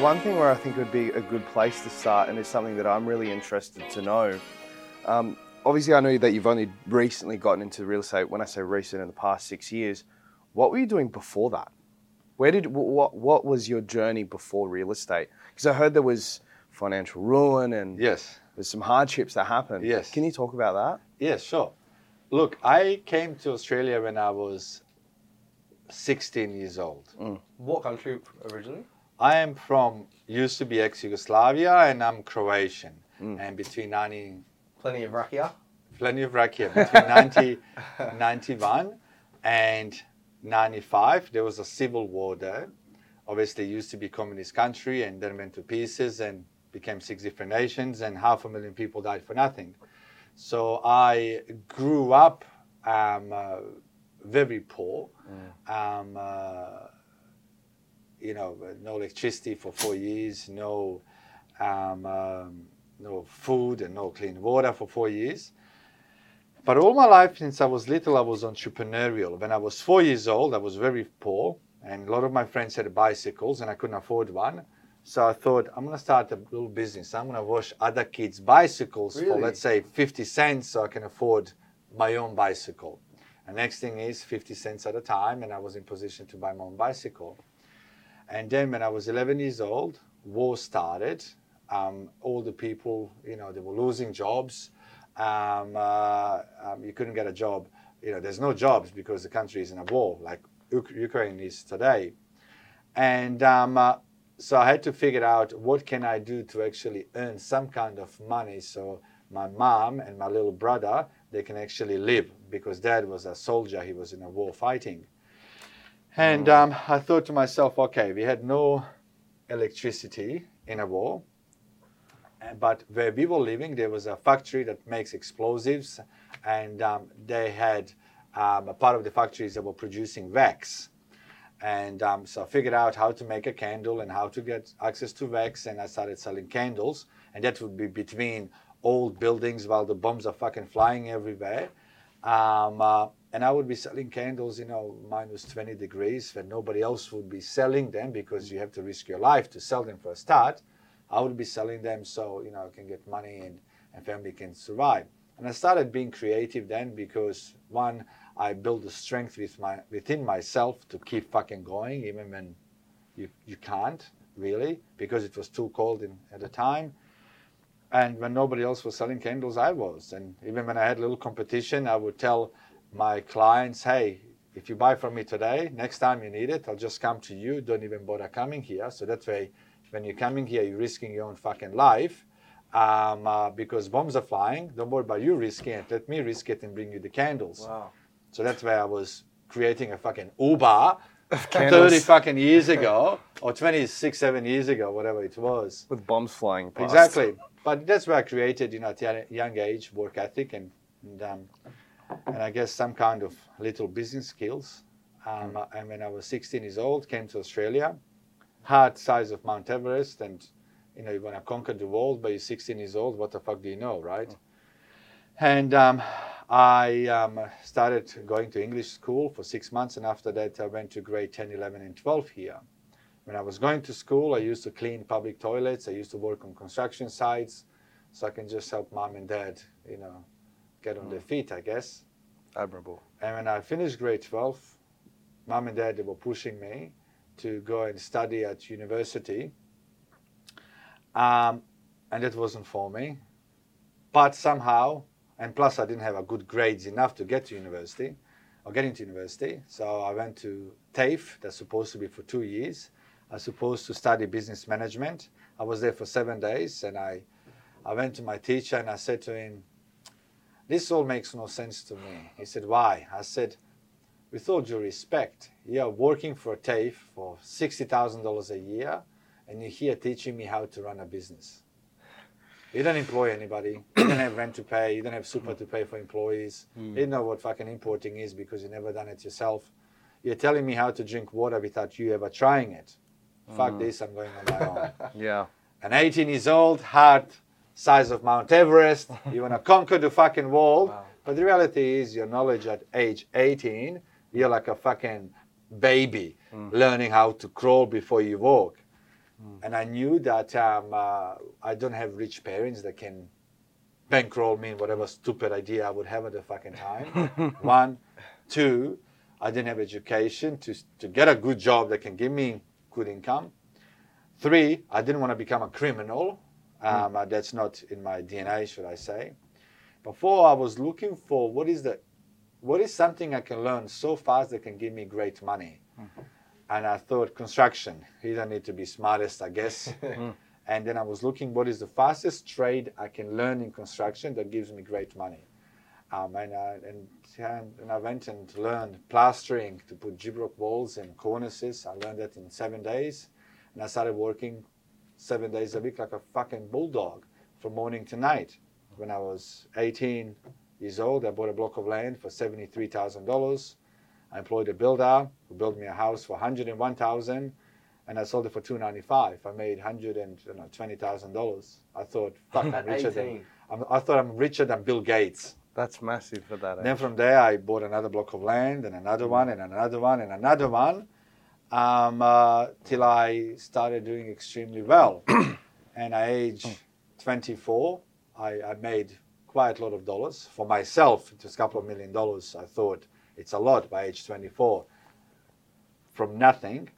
one thing where I think would be a good place to start, and it's something that I'm really interested to know. Um, obviously, I know that you've only recently gotten into real estate. When I say recent, in the past six years, what were you doing before that? Where did what what was your journey before real estate? Because I heard there was financial ruin and Yes. there's some hardships that happened. Yes. Can you talk about that? Yes, sure. Look, I came to Australia when I was 16 years old. What country originally? I am from used to be ex-Yugoslavia and I'm Croatian. And between 90, Plenty of rakia. plenty of rakia, between 90, 91 and 95, there was a civil war there. Obviously, it used to be communist country and then went to pieces and became six different nations and half a million people died for nothing. So I grew up um, uh, very poor. Um, uh, you know, no electricity for four years, no, um, um, no food and no clean water for four years. But all my life, since I was little, I was entrepreneurial. When I was four years old, I was very poor, and a lot of my friends had bicycles, and I couldn't afford one. So I thought, I'm going to start a little business. I'm going to wash other kids' bicycles for, let's say, 50 cents so I can afford my own bicycle. And next thing is 50 cents at a time, and I was in position to buy my own bicycle. And then when I was 11 years old, war started. Um, all the people, you know, they were losing jobs. Um, uh, um, you couldn't get a job. You know, there's no jobs because the country is in a war, like Uk- Ukraine is today. And um, uh, so I had to figure out what can I do to actually earn some kind of money so my mom and my little brother they can actually live because dad was a soldier he was in a war fighting and um, I thought to myself, okay, we had no electricity in a war, but where we were living, there was a factory that makes explosives, and um, they had um, a part of the factories that were producing wax. And um, so I figured out how to make a candle and how to get access to wax, and I started selling candles, and that would be between old buildings while the bombs are fucking flying everywhere. Um, uh, and I would be selling candles, you know, minus 20 degrees, when nobody else would be selling them because you have to risk your life to sell them for a start. I would be selling them so, you know, I can get money and, and family can survive. And I started being creative then because one, I built the strength with my, within myself to keep fucking going, even when you, you can't really, because it was too cold in, at the time. And when nobody else was selling candles, I was. And even when I had little competition, I would tell my clients, hey, if you buy from me today, next time you need it, I'll just come to you. Don't even bother coming here. So that way, when you're coming here, you're risking your own fucking life um, uh, because bombs are flying. Don't worry about you risking it. Let me risk it and bring you the candles. Wow. So that's where I was creating a fucking Uber 30 fucking years ago, or 26, 7 years ago, whatever it was. with bombs flying past. Exactly. But that's where I created, you know, at a young age, work ethic and, and, um, and I guess some kind of little business skills. Um, And when I was 16 years old, came to Australia, heart size of Mount Everest, and you know, you want to conquer the world, but you're 16 years old. What the fuck do you know, right? And um, I um, started going to English school for six months, and after that, I went to grade 10, 11, and 12 here. When I was going to school, I used to clean public toilets. I used to work on construction sites, so I can just help mom and dad, you know, get on their feet, I guess. Admirable. And when I finished grade 12, mom and dad they were pushing me to go and study at university. Um, and that wasn't for me. But somehow, and plus I didn't have a good grades enough to get to university or get into university. So I went to TAFE, that's supposed to be for two years. I was supposed to study business management. I was there for seven days and I, I went to my teacher and I said to him, this all makes no sense to me. He said, Why? I said, With all due respect, you're working for TAFE for $60,000 a year, and you're here teaching me how to run a business. You don't employ anybody. You don't have rent to pay. You don't have super to pay for employees. Mm. You don't know what fucking importing is because you've never done it yourself. You're telling me how to drink water without you ever trying it. Fuck mm. this, I'm going on my own Yeah. an 18 years old, heart size of Mount Everest. You want to conquer the fucking world. Wow. But the reality is, your knowledge at age 18, you're like a fucking baby learning how to crawl before you walk. And I knew that um, uh, I don't have rich parents that can bankroll me in whatever stupid idea I would have at the fucking time. One, two, I didn't have education to, to get a good job that can give me good income. Three, I didn't want to become a criminal. Um, uh, that's not in my DNA, should I say. Before, I was looking for what is the, what is something I can learn so fast that can give me great money. And I thought construction. You don't need to be smartest, I guess. and then I was looking what is the fastest trade I can learn in construction that gives me great money. Um, and, uh, and, and I went and learned plastering to put gyprock walls and cornices. I learned that in seven days. And I started working seven days a week like a fucking bulldog from morning to night. When I was 18 years old, I bought a block of land for $73,000. I employed a builder who built me a house for 101,000 and I sold it for 295. I made $120,000. I thought, fuck, I'm richer 18. than, I'm, I thought I'm richer than Bill Gates. That's massive for that. Then from there, I bought another block of land and another mm. one and another one and another one um, uh, till I started doing extremely well. and at age 24, I, I made quite a lot of dollars for myself. It was a couple of million dollars. I thought it's a lot by age 24 from nothing.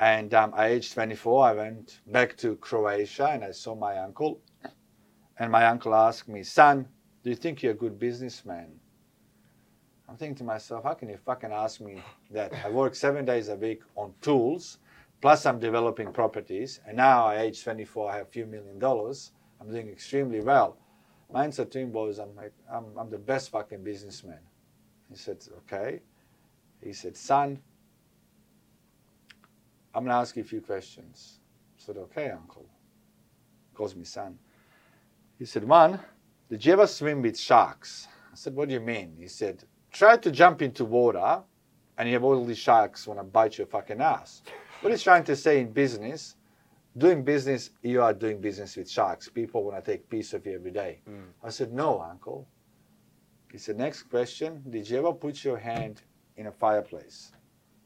And um, at age 24, I went back to Croatia and I saw my uncle. And my uncle asked me, son, do you think you're a good businessman? I'm thinking to myself, how can you fucking ask me that? I work seven days a week on tools, plus I'm developing properties, and now at age 24, I have a few million dollars. I'm doing extremely well. My answer to him was, I'm, like, I'm, I'm the best fucking businessman. He said, okay. He said, son, I'm going to ask you a few questions. I said, okay, uncle. Calls me son. He said, one, did you ever swim with sharks? I said, what do you mean? He said, try to jump into water and you have all these sharks want to bite your fucking ass. What he's trying to say in business, doing business, you are doing business with sharks. People want to take piece of you every day. I said, no, uncle. He said, next question, did you ever put your hand in a fireplace?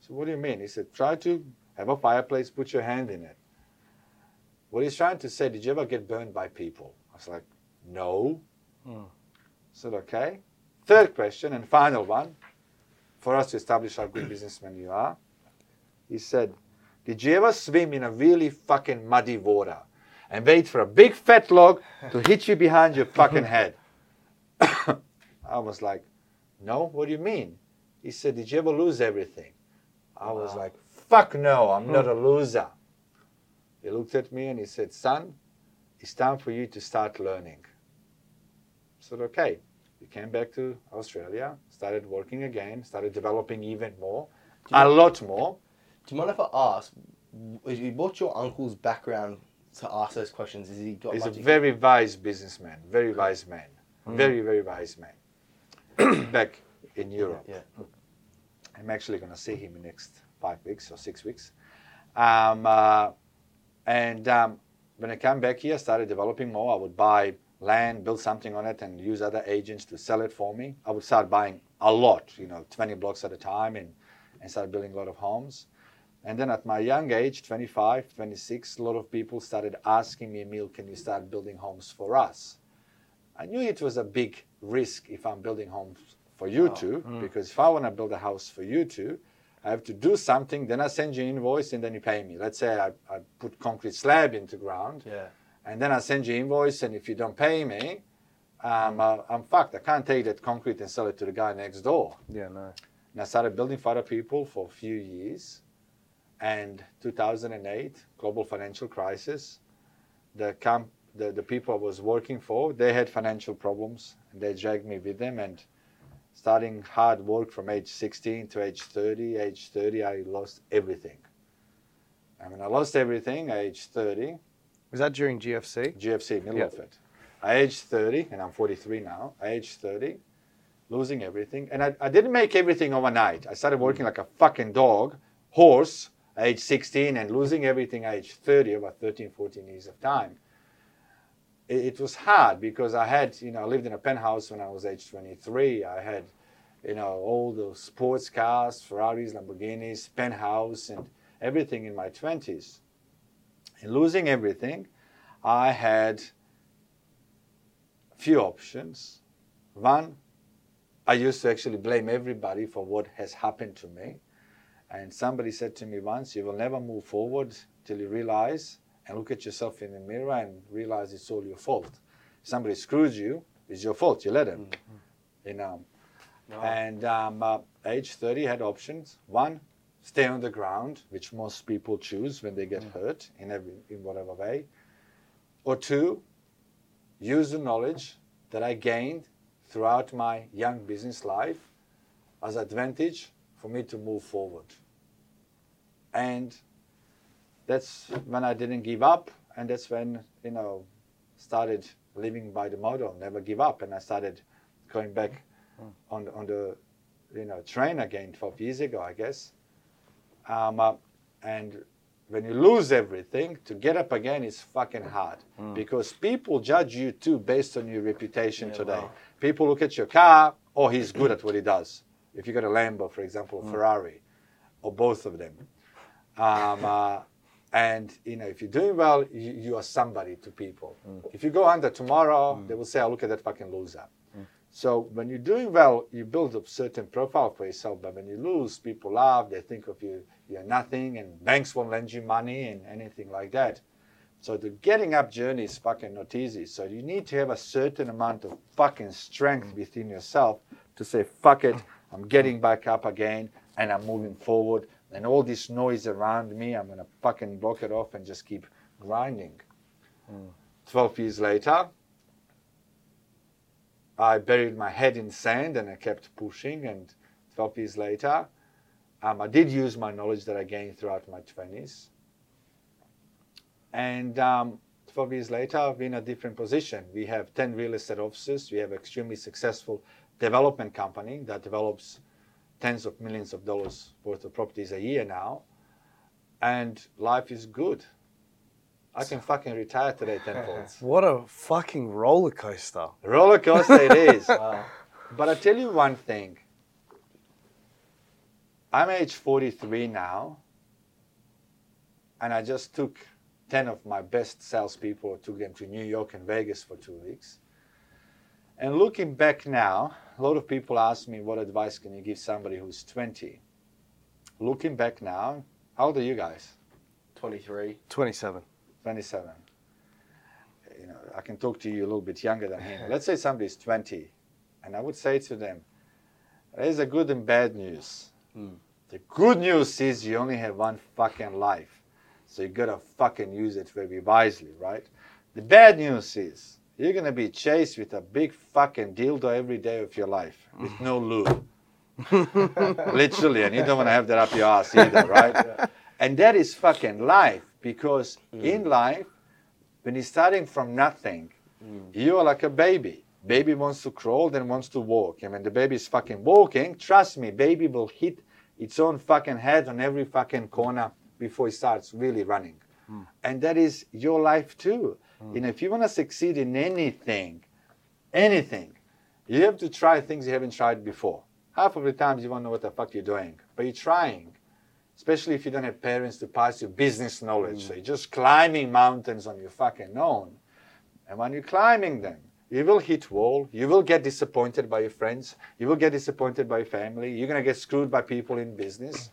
So what do you mean? He said, try to have a fireplace, put your hand in it. What he's trying to say, did you ever get burned by people? I was like, no. Hmm. I said, okay. Third question and final one, for us to establish how good businessman you are. He said, did you ever swim in a really fucking muddy water and wait for a big fat log to hit you behind your fucking head? I was like, no, what do you mean? He said, did you ever lose everything? I was Wow. like, fuck no, I'm not a loser. He looked at me and he said, son, it's time for you to start learning. I said, okay. We came back to Australia, started working again, started developing even more, a lot more. Do you mind if I ask, what's your uncle's background to ask those questions? Is he got He's a very wise businessman, very wise man, very, very wise man. back in Europe. Yeah. I'm actually going to see him in the next five weeks or six weeks. Um, uh, and um, when I came back here, I started developing more. I would buy land, build something on it, and use other agents to sell it for me. I would start buying a lot, you know, 20 blocks at a time, and, and start building a lot of homes. And then at my young age, 25, 26, a lot of people started asking me, Emil, can you start building homes for us? I knew it was a big risk if I'm building homes for you Wow. two, hmm. because if I want to build a house for you two, I have to do something, then I send you an invoice and then you pay me. Let's say I, I put concrete slab into ground Yeah. And then I send you invoice and if you don't pay me, um, uh, I'm fucked. I can't take that concrete and sell it to the guy next door. Yeah, no. And I started building for other people for a few years. And 2008, global financial crisis, the, comp- the, the people I was working for, they had financial problems and they dragged me with them. And starting hard work from age 16 to age 30, age 30, I lost everything. I mean, I lost everything, age 30, Was that during GFC? GFC, middle Yep. of it. At age 30, and I'm 43 now, at age 30, losing everything. And I, I didn't make everything overnight. I started working mm. like a fucking dog, horse, age 16, and losing everything age 30, about 13, 14 years of time. It, it was hard because I had, you know, I lived in a penthouse when I was age 23. I had, you know, all the sports cars, Ferraris, Lamborghinis, penthouse, and everything in my 20s. In losing everything, I had few options. One, I used to actually blame everybody for what has happened to me. And somebody said to me once, You will never move forward till you realize and look at yourself in the mirror and realize it's all your fault. Somebody screws you, it's your fault. You let him. You know. No. And um, uh, age 30 had options. One, stay on the ground, which most people choose when they get mm. hurt in every in whatever way. Or two, use the knowledge that I gained throughout my young business life as advantage for me to move forward. And that's when I didn't give up, and that's when you know started living by the motto never give up, and I started going back mm. on on the you know train again 12 years ago, I guess. Um, uh, and when you lose everything, to get up again is fucking hard because people judge you too based on your reputation Yeah, today. wow. People look at your car, oh, he's good at what he does. If you got a Lambo, for example, a Ferrari, or both of them, um, uh, and you know if you're doing well, you, you are somebody to people. If you go under tomorrow, they will say, "Oh, look at that fucking loser." So when you're doing well, you build a certain profile for yourself. But when you lose, people laugh. They think of you you're nothing, and banks won't lend you money and anything like that. So the getting up journey is fucking not easy. So you need to have a certain amount of fucking strength within yourself to say, "Fuck it, I'm getting back up again, and I'm moving forward." And all this noise around me, I'm gonna fucking block it off and just keep grinding. Twelve years later, I buried my head in sand and I kept pushing. And 12 years later, um, I did use my knowledge that I gained throughout my 20s. And um, 12 years later, I've been in a different position. We have 10 real estate offices. We have extremely successful development company that develops tens of millions of dollars worth of properties a year now. And life is good. I can fucking retire today tenfold. What a fucking roller coaster. Roller coaster it is. Wow. But I tell you one thing. I'm age 43 now, and I just took 10 of my best salespeople, took them to New York and Vegas for two weeks. And looking back now, a lot of people ask me, what advice can you give somebody who's 20? Looking back now, how old are you guys? 23. 27. 27. You know, I can talk to you a little bit younger than him. Let's say somebody's 20, and I would say to them, there's a good and bad news. Hmm. The good news is you only have one fucking life, so you gotta fucking use it very wisely, right? The bad news is you're gonna be chased with a big fucking dildo every day of your life with no lube. Literally, and you don't want to have that up your ass either, right? And that is fucking life because mm. in life, when you're starting from nothing, mm. you are like a baby. Baby wants to crawl, then wants to walk. And when the baby is fucking walking, trust me, baby will hit its own fucking head on every fucking corner before it starts really running. Hmm. And that is your life too. Hmm. You know, if you want to succeed in anything, anything, you have to try things you haven't tried before. Half of the times you won't know what the fuck you're doing, but you're trying. Especially if you don't have parents to pass you business knowledge. Hmm. So you're just climbing mountains on your fucking own. And when you're climbing them, you will hit wall. You will get disappointed by your friends. You will get disappointed by your family. You're gonna get screwed by people in business.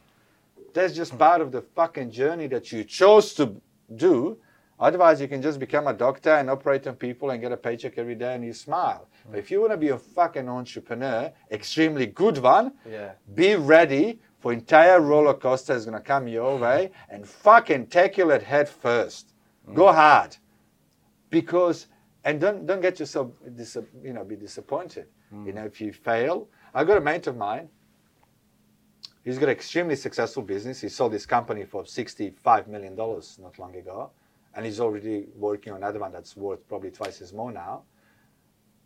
That's just part of the fucking journey that you chose to do. Otherwise, you can just become a doctor and operate on people and get a paycheck every day and you smile. But if you want to be a fucking entrepreneur, extremely good one, Yeah. be ready for entire roller coaster is gonna come your way and fucking tackle it head first. Go mm. hard, because and don't don't get yourself dis- you know be disappointed. You know if you fail. I've got a mate of mine. He's got an extremely successful business. He sold his company for sixty-five million dollars not long ago, and he's already working on another one that's worth probably twice as more now.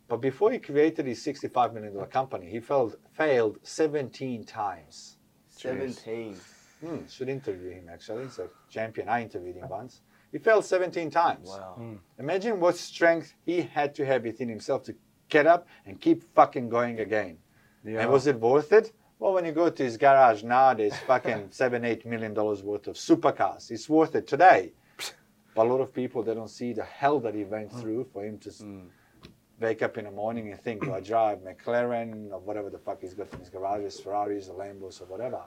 But before he created his sixty-five million dollar company, he failed failed seventeen times. 17. Hmm, should interview him actually. He's a champion. I interviewed him once. He fell 17 times. Wow. Hmm. Imagine what strength he had to have within himself to get up and keep fucking going again. Yeah. And was it worth it? Well, when you go to his garage now, there's fucking seven, eight million dollars worth of supercars. It's worth it today. But a lot of people they don't see the hell that he went hmm. through for him to s hmm. wake up in the morning and think, do I drive McLaren or whatever the fuck he's got in his garages, Ferraris or Lambos or whatever.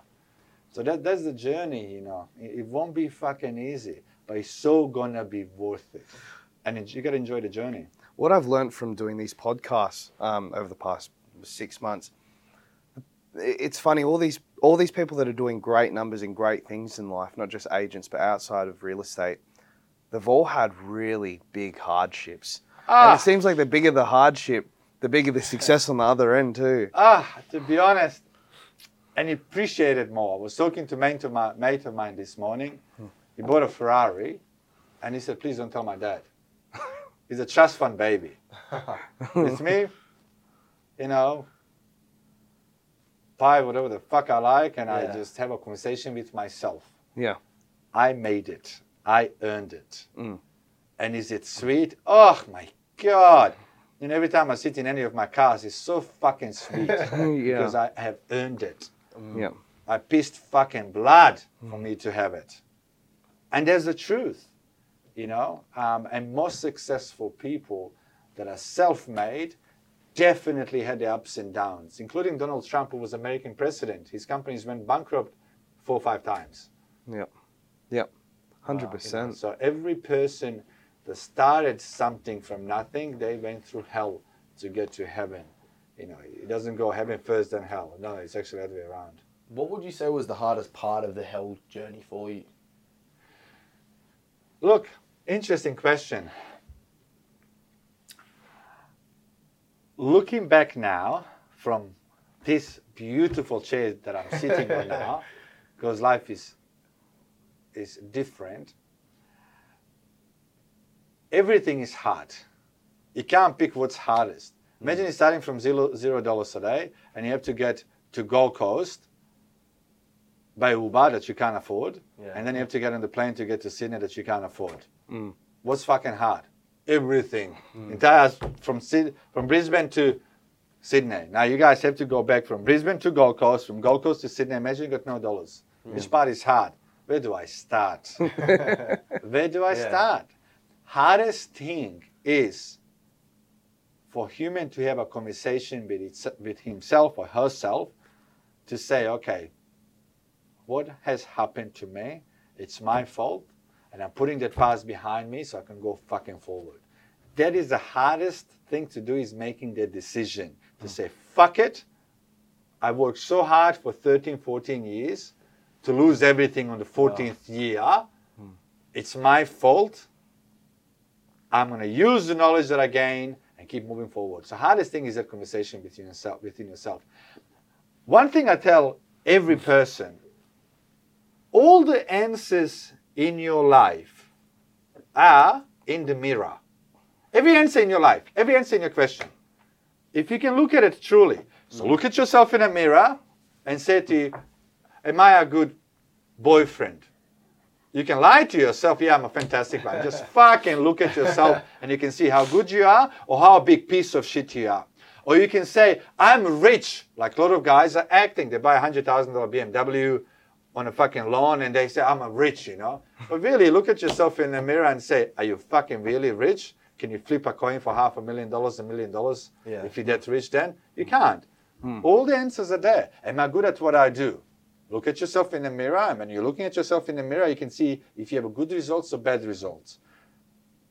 So that that's the journey, you know. It, it won't be fucking easy, but it's so gonna be worth it. And it, you gotta enjoy the journey. What I've learned from doing these podcasts um, over the past six months, it's funny. All these all these people that are doing great numbers and great things in life, not just agents, but outside of real estate, they've all had really big hardships. And Ah. it seems like the bigger the hardship, the bigger the success on the other end too. Ah, to be honest, and appreciate it more. I was talking to a mate of, mate of mine this morning. He bought a Ferrari, and he said, "Please don't tell my dad. He's a trust fund baby. it's me, you know, buy whatever the fuck I like, and I just have a conversation with myself. Yeah. I made it. I earned it. Mm. And is it sweet? Oh my god! And every time I sit in any of my cars, it's so fucking sweet because. I have earned it. Yeah. I pissed fucking blood for me to have it. And there's the truth, you know. Um, and most successful people that are self-made definitely had their ups and downs, including Donald Trump, who was American president. His companies went bankrupt four or five times. Yeah. Yeah. Uh, you know, 100%. So every person that started something from nothing, they went through hell to get to heaven. You know, it doesn't go heaven first, then hell. No, it's actually the other way around. What would you say was the hardest part of the hell journey for you? Look, interesting question. Looking back now from this beautiful chair that I'm sitting on now, because life is is different. Everything is hard. You can't pick what's hardest. Mm. Imagine you're starting from zero zero dollars a day and you have to get to Gold Coast by Uber that you can't afford, Yeah. and then you have to get on the plane to get to Sydney that you can't afford. Mm. What's fucking hard? Everything. Entire from from Brisbane to Sydney. Now you guys have to go back from Brisbane to Gold Coast, from Gold Coast to Sydney. Imagine you got no dollars. Which part is hard? Where do I start? Where do I Yeah. start? Hardest thing is for human to have a conversation with, its, with himself or herself to say, okay, what has happened to me? It's my fault, and I'm putting that past behind me so I can go fucking forward. That is the hardest thing to do is making that decision to hmm. say, fuck it. I worked so hard for 13, 14 years to lose everything on the 14th year. Hmm. It's my fault. I'm going to use the knowledge that I gain and keep moving forward. So hardest thing is that conversation within yourself. Within yourself. One thing I tell every hmm. person: all the answers in your life are in the mirror. Every answer in your life, every answer in your question. If you can look at it truly, so look at yourself in a mirror and say to you, "Am I a good boyfriend?" You can lie to yourself, yeah, I'm a fantastic man. Just fucking look at yourself and you can see how good you are or how big piece of shit you are. Or you can say, I'm rich, like a lot of guys are acting. They buy a $100,000 BMW on a fucking lawn and they say, I'm a rich, you know. But really, look at yourself in the mirror and say, Are you fucking really rich? Can you flip a coin for half a million dollars, a million dollars? Yeah. If you're that rich, then you can't. Hmm. All the answers are there. Am I good at what I do? Look at yourself in the mirror, and when you're looking at yourself in the mirror, you can see if you have good results or bad results.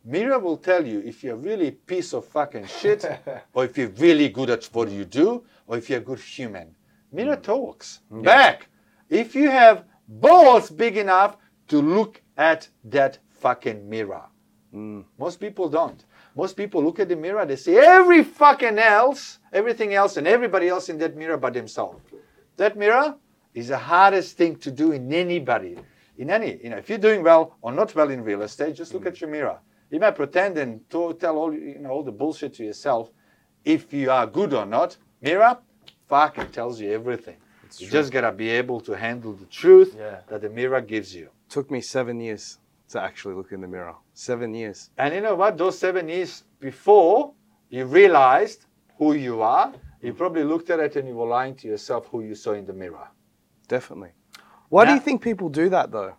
Mirror will tell you if you're really a piece of fucking shit, or if you're really good at what you do, or if you're a good human. Mirror hmm. talks back. If you have balls big enough to look at that fucking mirror. Mm. Most people don't. Most people look at the mirror, they see every fucking else, everything else, and everybody else in that mirror but themselves. That mirror is the hardest thing to do in anybody. In any, you know, if you're doing well or not well in real estate, just look mm. at your mirror. You might pretend and to, tell all you know all the bullshit to yourself. If you are good or not, mirror fucking tells you everything. You just gotta be able to handle the truth Yeah. that the mirror gives you. Took me seven years to actually look in the mirror. Seven years. And you know what? Those seven years before you realized who you are, you probably looked at it and you were lying to yourself who you saw in the mirror. Definitely. Why do you think people do that though?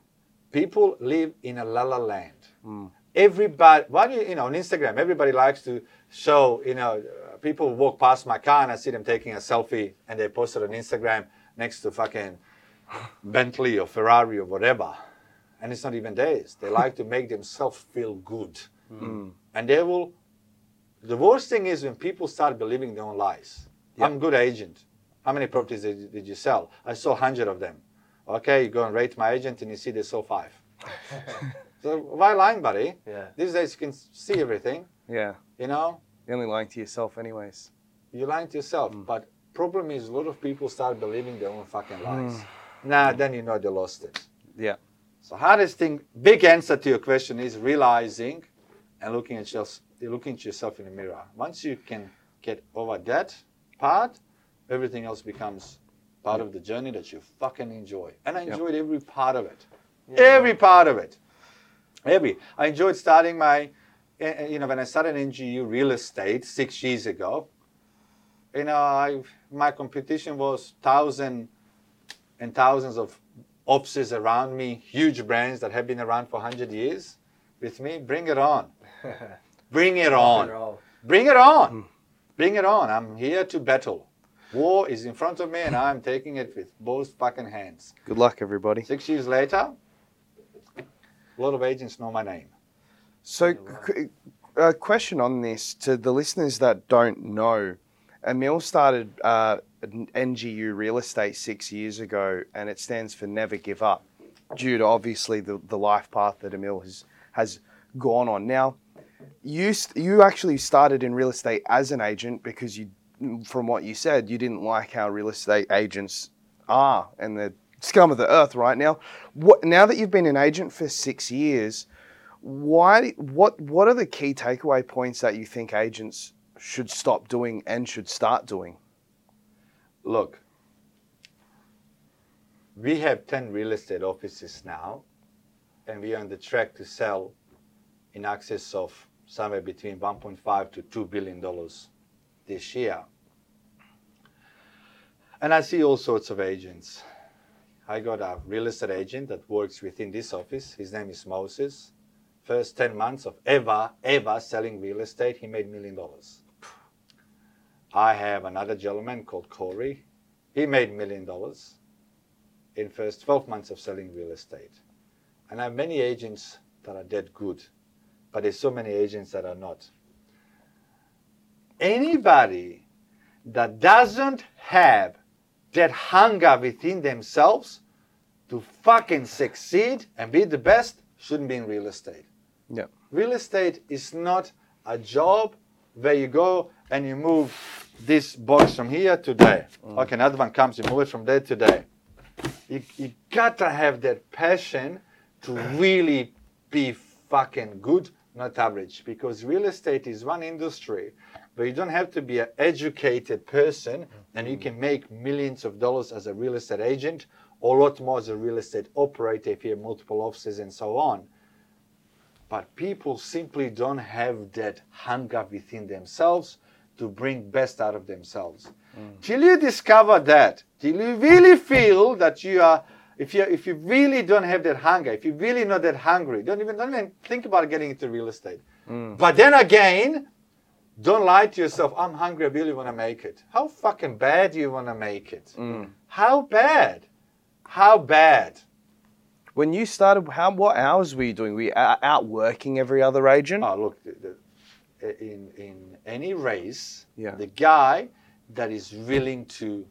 People live in a la la land. Everybody, why do you, you know, on Instagram, everybody likes to show, you know, uh, people walk past my car and I see them taking a selfie and they post it on Instagram next to fucking Bentley or Ferrari or whatever. And it's not even theirs. They like to make themselves feel good. Hmm. And they will, the worst thing is when people start believing their own lies. I'm a good agent. How many properties did, did you sell? I sold 100 of them. Okay, you go and rate my agent and you see they sold five. so why lying, buddy? Yeah. These days you can see everything, Yeah. you know? You're only lying to yourself, anyways. You're lying to yourself. Hmm. But problem is a lot of people start believing their own fucking lies. Nah, then you know they lost it. Yeah. So hardest thing, big answer to your question is realizing and looking at yourself, looking at yourself in the mirror. Once you can get over that part, everything else becomes part of the journey that you fucking enjoy. And I enjoyed every part of it. Every part of it. Every. I enjoyed starting my, eh, eh, you know, when I started NGU real estate six years ago, you know, I, my competition was thousand and thousands and thousands of offices around me, huge brands that have been around for 100 years with me. Bring it on. Bring it on. Bring it on. Bring it on. I'm here to battle. War is in front of me and I'm taking it with both fucking hands. Good luck, everybody. Six years later, a lot of agents know my name. So, a uh, question on this to the listeners that don't know. Emil started uh, NGU Real Estate six years ago, and it stands for Never Give Up, due to obviously the, the life path that Emil has has gone on. Now, you you actually started in real estate as an agent because you, from what you said, you didn't like how real estate agents are and the scum of the earth right now. What now that you've been an agent for six years? why what what are the key takeaway points that you think agents should stop doing and should start doing Look, we have 10 real estate offices now, and we are on the track to sell in excess of somewhere between 1.5 to 2 billion dollars this year. And I see all sorts of agents. I got a real estate agent that works within this office. His name is Moses. First 10 months of ever, ever selling real estate, he made million dollars. I have another gentleman called Corey. He made million dollars in first 12 months of selling real estate. And I have many agents that are dead good, but there's so many agents that are not. Anybody that doesn't have that hunger within themselves to fucking succeed and be the best shouldn't be in real estate. yeah Real estate is not a job where you go and you move this box from here to there. Mm. Okay, another one comes, you move it from there to there. You, you gotta have that passion to really be fucking good, not average. Because real estate is one industry where you don't have to be an educated person and you mm. can make millions of dollars as a real estate agent or a lot more as a real estate operator if you have multiple offices and so on but people simply don't have that hunger within themselves to bring best out of themselves. Mm. Till you discover that till you really feel that you are if you if you really don't have that hunger if you really not that hungry don't even don't even think about getting into real estate. Mm. But then again don't lie to yourself i'm hungry i really want to make it. How fucking bad do you want to make it? Mm. How bad? How bad when you started how what hours were you doing were you out working every other agent Oh, look, the, the, in in any race, Yeah. the guy that is willing to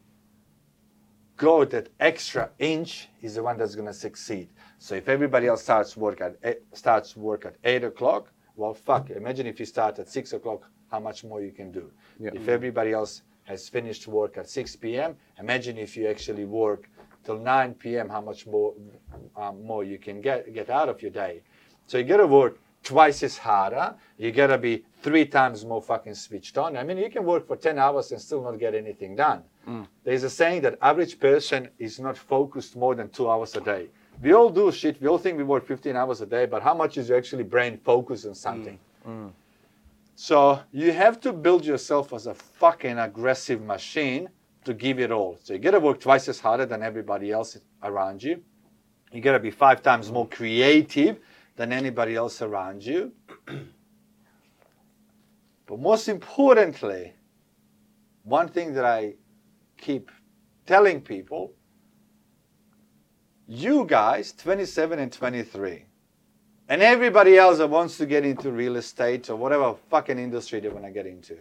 go that extra inch is the one that's going to succeed. So if everybody else starts work at eight, starts work at eight o'clock, well, fuck. Imagine if you start at six o'clock, how much more you can do. Yeah. If everybody else has finished work at 6 p.m., imagine if you actually work till 9 p.m., how much more um, more you can get get out of your day. So you gotta work twice as harder. You gotta be three times more fucking switched on. I mean, you can work for 10 hours and still not get anything done. Mm. There's a saying that average person is not focused more than two hours a day. We all do shit. We all think we work 15 hours a day, but how much is your actually brain focused on something? Mm. Mm. So you have to build yourself as a fucking aggressive machine to give it all. So you gotta work twice as harder than everybody else around you. You gotta be five times more creative than anybody else around you. but most importantly, one thing that I keep telling people you guys, 27 and 23, and everybody else that wants to get into real estate or whatever fucking industry they want to get into,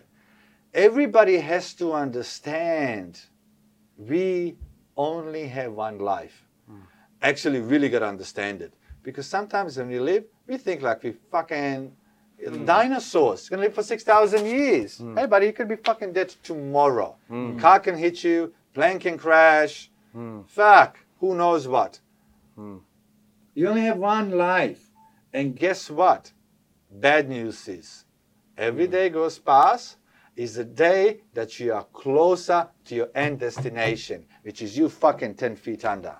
everybody has to understand we only have one life. Hmm. Actually, really got to understand it. Because sometimes when we live, we think like we fucking hmm. dinosaurs, gonna live for 6,000 years. Hmm. Hey, buddy, you could be fucking dead tomorrow. Car can hit you, plane can crash. Fuck, who knows what. You only have one life. And guess what? Bad news is every day goes past is the day that you are closer to your end destination, which is you fucking 10 feet under.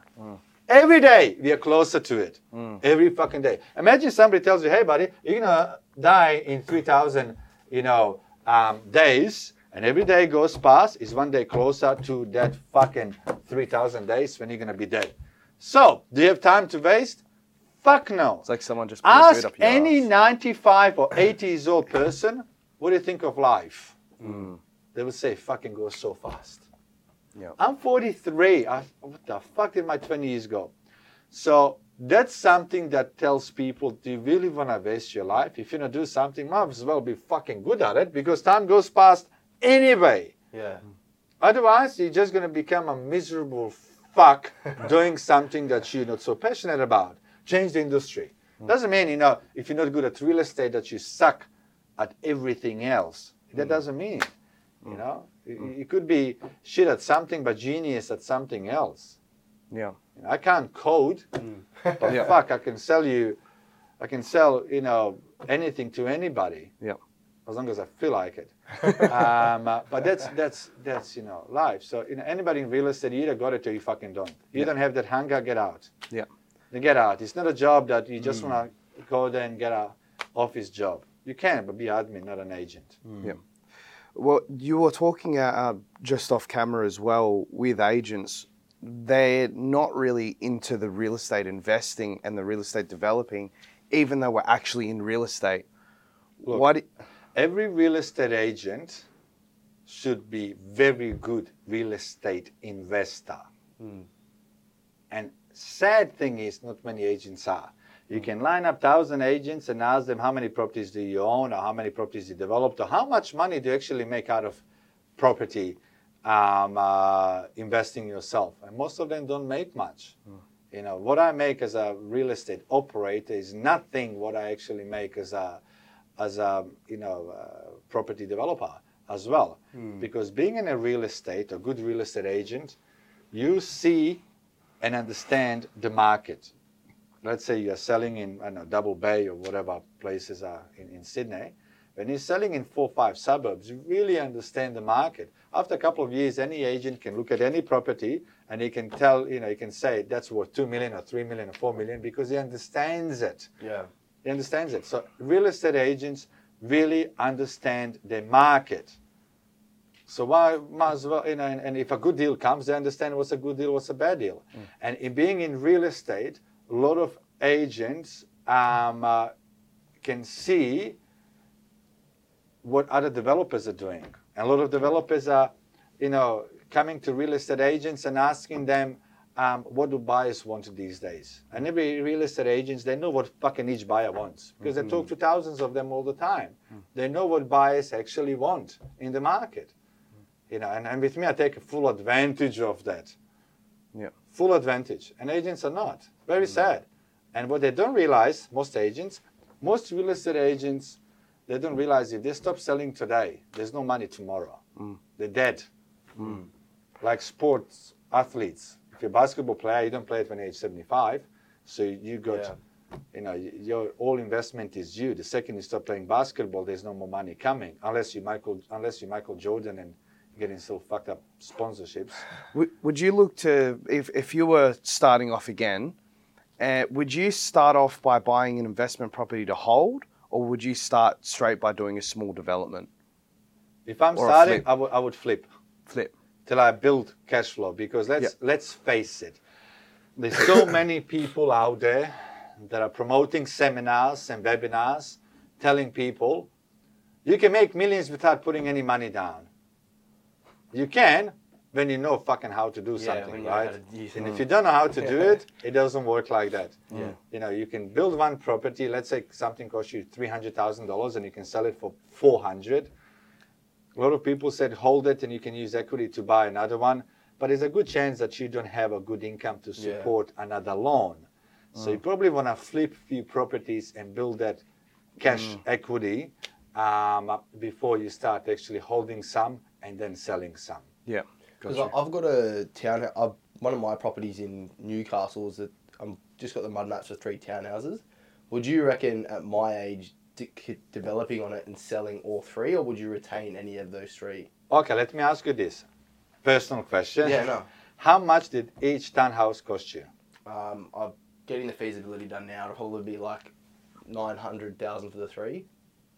Every day we are closer to it. Every fucking day. Imagine somebody tells you, hey, buddy, you're gonna die in 3,000, you know, um, days. And every day goes past is one day closer to that fucking 3,000 days when you're gonna be dead. So, do you have time to waste? Fuck no. It's like someone just put a boot Ask any ass. 95 or 80 years old person, what do you think of life? Mm. They would say, fucking goes so fast. Yeah. I'm 43. I, what the fuck did my 20 years go? So that's something that tells people, do you really want to waste your life? If you're going to do something, might as well be fucking good at it because time goes past anyway. Yeah. Otherwise, you're just going to become a miserable fuck doing something that you're not so passionate about. Change the industry. Doesn't mean, you know, if you're not good at real estate, that you suck at everything else. That hmm. doesn't mean, you hmm. know, you, you hmm. could be shit at something, but genius at something else. Yeah. You know, I can't code, but Yeah. fuck, I can sell you, I can sell, you know, anything to anybody Yeah. as long as I feel like it. um, uh, but that's that's that's you know life. So you know anybody in real estate, you either got it or you fucking don't. You Yeah. don't have that hunger, get out. Yeah. Then get out. It's not a job that you just want to go there and get a office job. You can, but be an admin, not an agent. Yeah. Well, you were talking uh, uh, just off camera as well with agents. They're not really into the real estate investing and the real estate developing, even though we're actually in real estate. Look. What? Every real estate agent should be very good real estate investor. And sad thing is, not many agents are. You can line up thousand agents and ask them how many properties do you own, or how many properties you developed, or how much money do you actually make out of property um, uh, investing yourself. And most of them don't make much. You know, what I make as a real estate operator is nothing what I actually make as a as a you know uh, property developer as well. Because being in a real estate, a good real estate agent, you see and understand the market. Let's say you're selling in I know Double Bay or whatever places are in, in Sydney. When you're selling in four or five suburbs, you really understand the market. After a couple of years, any agent can look at any property and he can tell, you know, he can say that's worth two million or three million or four million because he understands it. Yeah. He understands it. So real estate agents really understand the market. So why might as well, you know, and, and if a good deal comes, they understand what's a good deal, what's a bad deal. Mm. And in being in real estate, a lot of agents um, uh, can see what other developers are doing. And a lot of developers are, you know, coming to real estate agents and asking them, um, what do buyers want these days? And every real estate agents, they know what fucking each buyer wants because they talk to thousands of them all the time. They know what buyers actually want in the market. You know, and, and with me, I take full advantage of that. Full advantage. And agents are not. Very mm. sad. And what they don't realize, most agents, most real estate agents, they don't realize if they stop selling today, there's no money tomorrow. Mm. They're dead. Mm. Like sports athletes. If you're a basketball player, you don't play it when age 75. So you got, Yeah. you know, your all investment is you. The second you stop playing basketball, there's no more money coming unless you Michael, unless you Michael Jordan and getting still fucked up sponsorships. Would, would you look to if if you were starting off again? Uh, would you start off by buying an investment property to hold, or would you start straight by doing a small development If I'm Or starting. I would I would flip. flip? till I build cash flow because let's let's face it, there's so many people out there that are promoting seminars and webinars, telling people you can make millions without putting any money down. You can when you know fucking how to do Yeah, something, when you know how right? And if mm. you don't know how to do it, it doesn't work like that. Yeah. You know, you can build one property. Let's say something costs you three hundred thousand dollars, and you can sell it for four hundred. A lot of people said hold it, and you can use equity to buy another one. But there's a good chance that you don't have a good income to Yeah. support another loan. So mm. you probably want to flip few properties and build that cash mm. equity um, before you start actually holding some and then selling some. Yeah. Because Gotcha. I've got a town. I've, one of my properties in Newcastle is that I'm just got the mud maps for three townhouses. Would you reckon at my age de- developing on it and selling all three, or would you retain any of those three? Okay, let me ask you this personal question. Yeah, no. How much did each townhouse cost you? Um, I'm getting the feasibility done now. It'll probably be like nine hundred thousand for the three.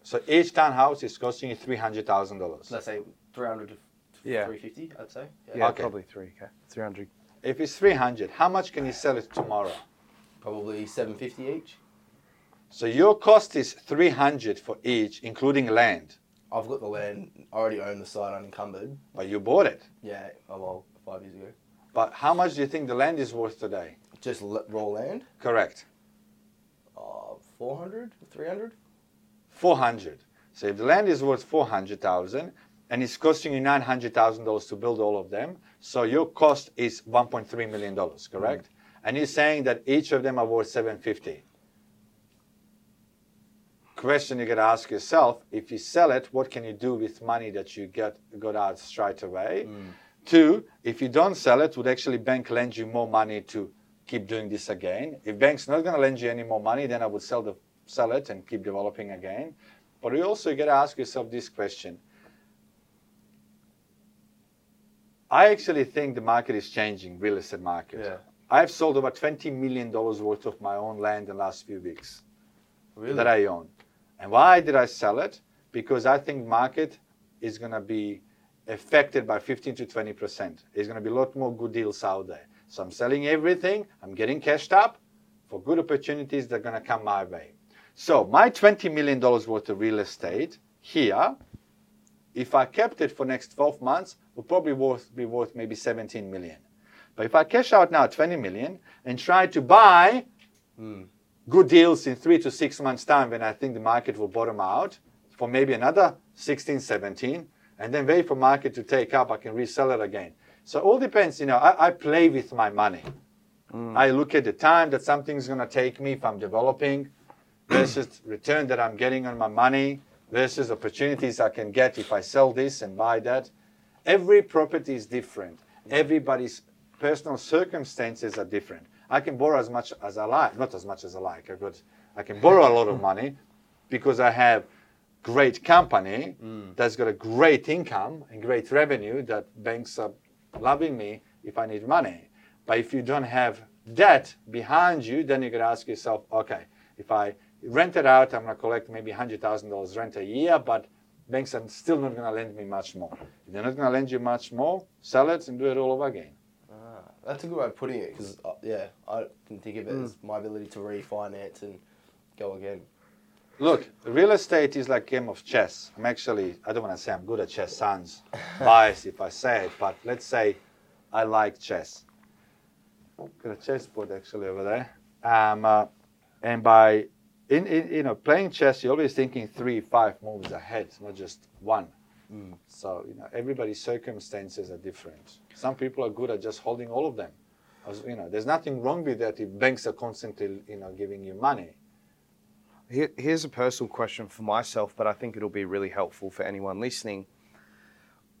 So each townhouse is costing you three hundred thousand dollars. Let's say three hundred to Yeah. three fifty. I'd say. Yeah, Okay. probably three. Okay, three hundred. If it's three hundred, how much can you sell it tomorrow? Probably seven fifty each. So your cost is three hundred for each, including land, I've got the land. I already own the site unencumbered. but you bought it. Yeah. Oh well, five years ago. But how much do you think the land is worth today? Just l- raw land. Correct. Uh, 400, 300? Four hundred. So if the land is worth four hundred thousand and it's costing you nine hundred thousand dollars to build all of them, so your cost is one point three million dollars, correct? Mm-hmm. And you're saying that each of them are worth seven fifty. Question you gotta ask yourself: If you sell it, what can you do with money that you get got out straight away? Mm. Two, if you don't sell it, would actually bank lend you more money to keep doing this again? If bank's not gonna lend you any more money, then I would sell the sell it and keep developing again. But you also got to ask yourself this question. I actually think the market is changing, real estate market. Yeah. I've sold about $20 million worth of my own land in the last few weeks Really? that I own. And why did I sell it? Because I think market is going to be affected by 15 to 20%. There's going to be a lot more good deals out there. So I'm selling everything. I'm getting cashed up for good opportunities that are going to come my way. So my $20 million worth of real estate here, if I kept it for next 12 months, would probably worth, be worth maybe 17 million. But if I cash out now 20 million and try to buy Mm. good deals in three to six months time when I think the market will bottom out for maybe another 16, 17, and then wait for market to take up, I can resell it again. So it all depends, you know, I, I play with my money. I look at the time that something's gonna take me if I'm developing versus return that I'm getting on my money versus opportunities I can get if I sell this and buy that. Every property is different. Everybody's personal circumstances are different. I can borrow as much as I like, not as much as I like. I could, I can borrow a lot of money because I have great company mm. that's got a great income and great revenue that banks are loving me if I need money. But if you don't have debt behind you, then you to ask yourself, okay, if I rent it out, I'm going to collect maybe $100,000 rent a year, but banks are still not going to lend me much more. If they're not going to lend you much more, sell it and do it all over again. Ah, that's a good way of putting it because, uh, yeah, I can think of it as my ability to refinance and go again. Look, real estate is like a game of chess. I'm actually, I don't want to say I'm good at chess, sounds biased if I say it, but let's say I like chess. Got a chessboard actually over there. Um, uh, and by, in, in, you know, playing chess, you're always thinking three, five moves ahead, not just one. So, you know, everybody's circumstances are different. Some people are good at just holding all of them. As, you know, there's nothing wrong with that if banks are constantly, you know, giving you money. Here, here's a personal question for myself, but I think it'll be really helpful for anyone listening.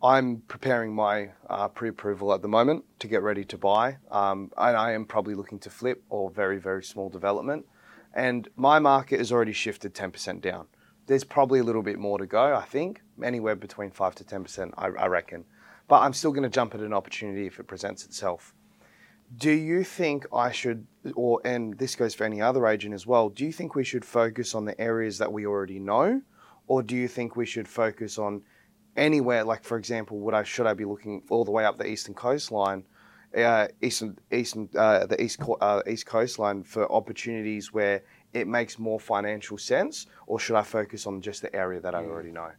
I'm preparing my uh, pre-approval at the moment to get ready to buy, um, and I am probably looking to flip or very very small development. And my market has already shifted 10% down. There's probably a little bit more to go. I think anywhere between five to 10%. I, I reckon, but I'm still going to jump at an opportunity if it presents itself. Do you think I should, or and this goes for any other agent as well? Do you think we should focus on the areas that we already know, or do you think we should focus on anywhere? Like for example, would I should I be looking all the way up the eastern coastline uh, eastern eastern uh, the east co- uh, east coastline for opportunities where it makes more financial sense, or should I focus on just the area that I already know?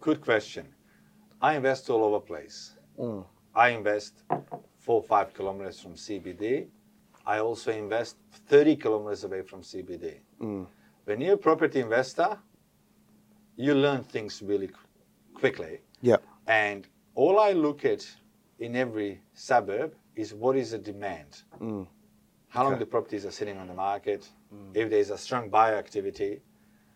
Good question. I invest all over place. Mm. I invest four five kilometers from CBD. I also invest 30 kilometers away from CBD. Mm. When you're a property investor, you learn things really qu- quickly. Yeah. And all I look at in every suburb is what is the demand. Mm. How long the properties are sitting on the market, if there's a strong buyer activity.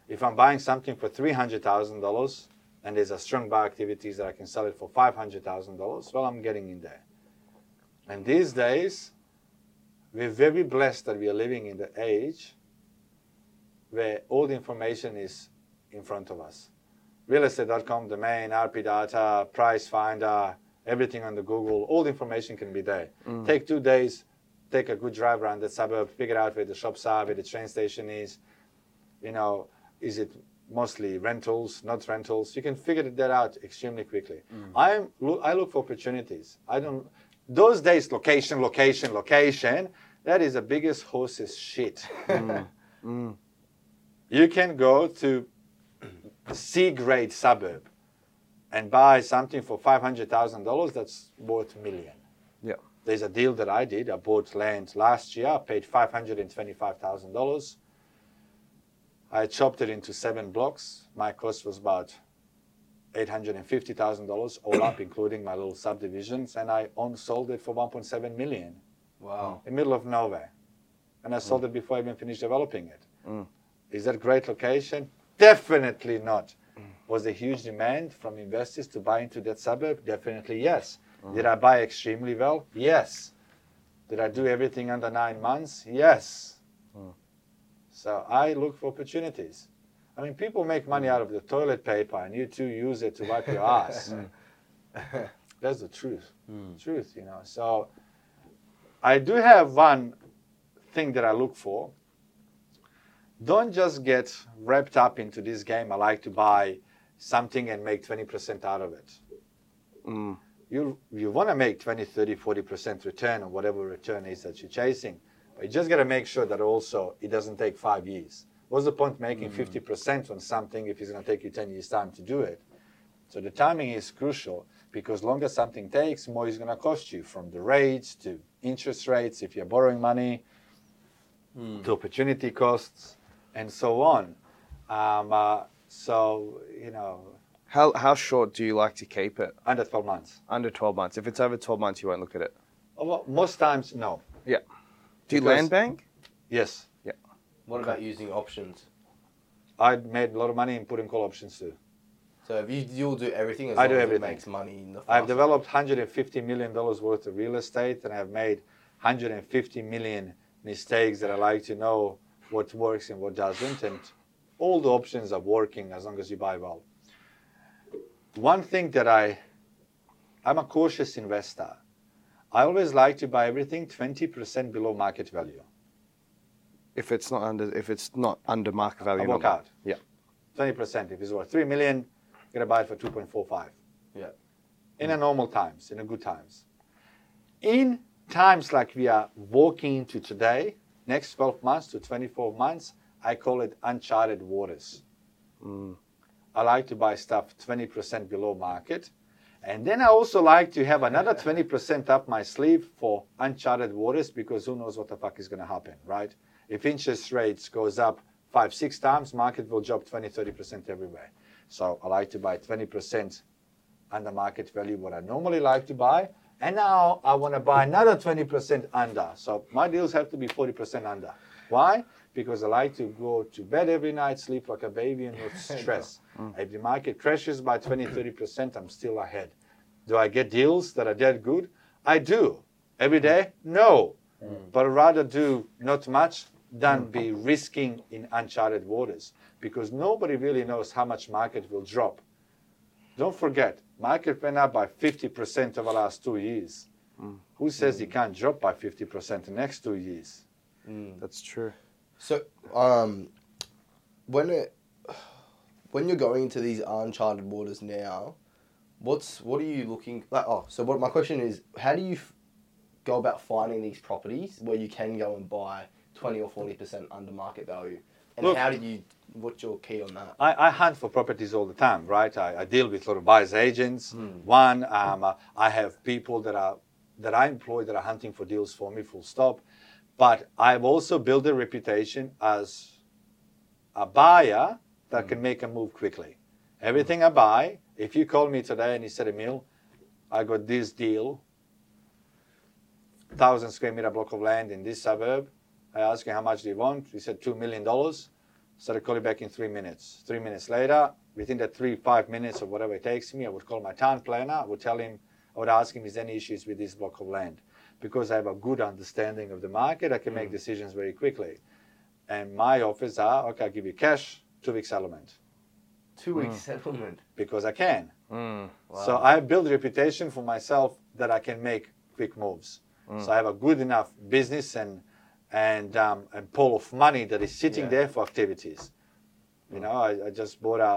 If I'm buying something for $300,000 and there's a strong buyer activity that I can sell it for $500,000, well, I'm getting in there. And these days, we're very blessed that we are living in the age where all the information is in front of us. Realestate.com, domain, RP data, price finder, everything on the Google, all the information can be there. Mm. Take two days, take a good drive around the suburb, figure out where the shops are, where the train station is. You know, is it mostly rentals, not rentals? You can figure that out extremely quickly. Mm. I'm look, I look for opportunities. I don't. Those days, location, location, location. That is the biggest horse's shit. Mm. You can go to C grade suburb and buy something for five hundred thousand dollars that's worth a million. Yeah. There's a deal that I did. I bought land last year. I paid five hundred and twenty-five thousand dollars. I chopped it into seven blocks. My cost was about eight hundred and fifty thousand dollars all up, including my little subdivisions, and I on sold it for one point seven million Wow. in the middle of nowhere. And I sold it before I even finished developing it. Mm. Is that a great location? Definitely not. Was there huge demand from investors to buy into that suburb? Definitely yes. Uh-huh. Did I buy extremely well? Yes. Did I do everything under nine months? Yes. So I look for opportunities. I mean, people make money hmm. out of the toilet paper, and you too use it to wipe your ass. Hmm. That's the truth. Hmm. Truth, you know. So I do have one thing that I look for. Don't just get wrapped up into this game. I like to buy something and make 20% out of it. Mm. You, you want to make 20, 30, 40% return on whatever return is that you're chasing. But you just got to make sure that also it doesn't take five years. What's the point making 50% on something if it's going to take you 10 years' time to do it? So the timing is crucial because longer something takes, more it's going to cost you from the rates to interest rates if you're borrowing money to opportunity costs and so on. Um, uh, so, you know, How how short do you like to keep it? under 12 months. Under 12 months. If it's over 12 months, you won't look at it. Oh, well, most times, no. Yeah. Do you Because- land bank? Yes. Yeah. What about using options? I made a lot of money in putting call options too. So if you you'll do everything as I long do as everything. it makes money in the I've developed 150 million dollars worth of real estate, and I've made 150 million mistakes that I like to know what works and what doesn't, and all the options are working as long as you buy well. One thing that I, I'm a cautious investor. I always like to buy everything 20% below market value. If it's not under if it's not under market value. I walk out. Yeah. 20%. If it's worth 3 million, you're gonna buy it for 2.45. Yeah. In a normal times, in a good times. In times like we are walking into today, next 12 months to 24 months, I call it uncharted waters. Mm. I like to buy stuff 20% below market. And then I also like to have another 20% up my sleeve for uncharted waters because who knows what the fuck is going to happen, right? If interest rates goes up five, six times, market will drop 20, 30% everywhere. So I like to buy 20% under market value, what I normally like to buy. And now I want to buy another 20% under. So my deals have to be 40% under. Why? Because I like to go to bed every night, sleep like a baby, and not stress. Mm. If the market crashes by 20, 30%, I'm still ahead. Do I get deals that are that good? I do. Every mm. day? No. Mm. But I'd rather do not much than be risking in uncharted waters because nobody really knows how much market will drop. Don't forget, market went up by 50% over the last two years. Who says it can't drop by 50% the next two years? Mm. That's true. So, um, when it, when you're going into these uncharted waters now, what's what are you looking like? Oh, so what my question is, how do you, f- go about finding these properties where you can go and buy 20 or 40% under market value? And Look- how do you, what's your key on that? I, I hunt for properties all the time, right? I, I deal with a lot of buyers agents. One, um, uh, I have people that are that I employ that are hunting for deals for me, full stop. But I've also built a reputation as a buyer that mm. can make a move quickly. Mm. Everything I buy, if you call me today and you said, Emil, I got this deal, thousand square meter block of land in this suburb. I asked him how much do you want? He said two million dollars. So I call you back in three minutes. Three minutes later, within that three, five minutes or whatever it takes me, I would call my town planner. I would tell him, I would ask him, is there any issues with this block of land? Because I have a good understanding of the market, I can make decisions very quickly. And my offers are, okay, I'll give you cash, two weeks settlement, Two week settlement. because I can. Mm. So I build a reputation for myself that I can make quick moves. So I have a good enough business and and um, and pool of money that is sitting Yeah. there for activities. You know, I, I just bought a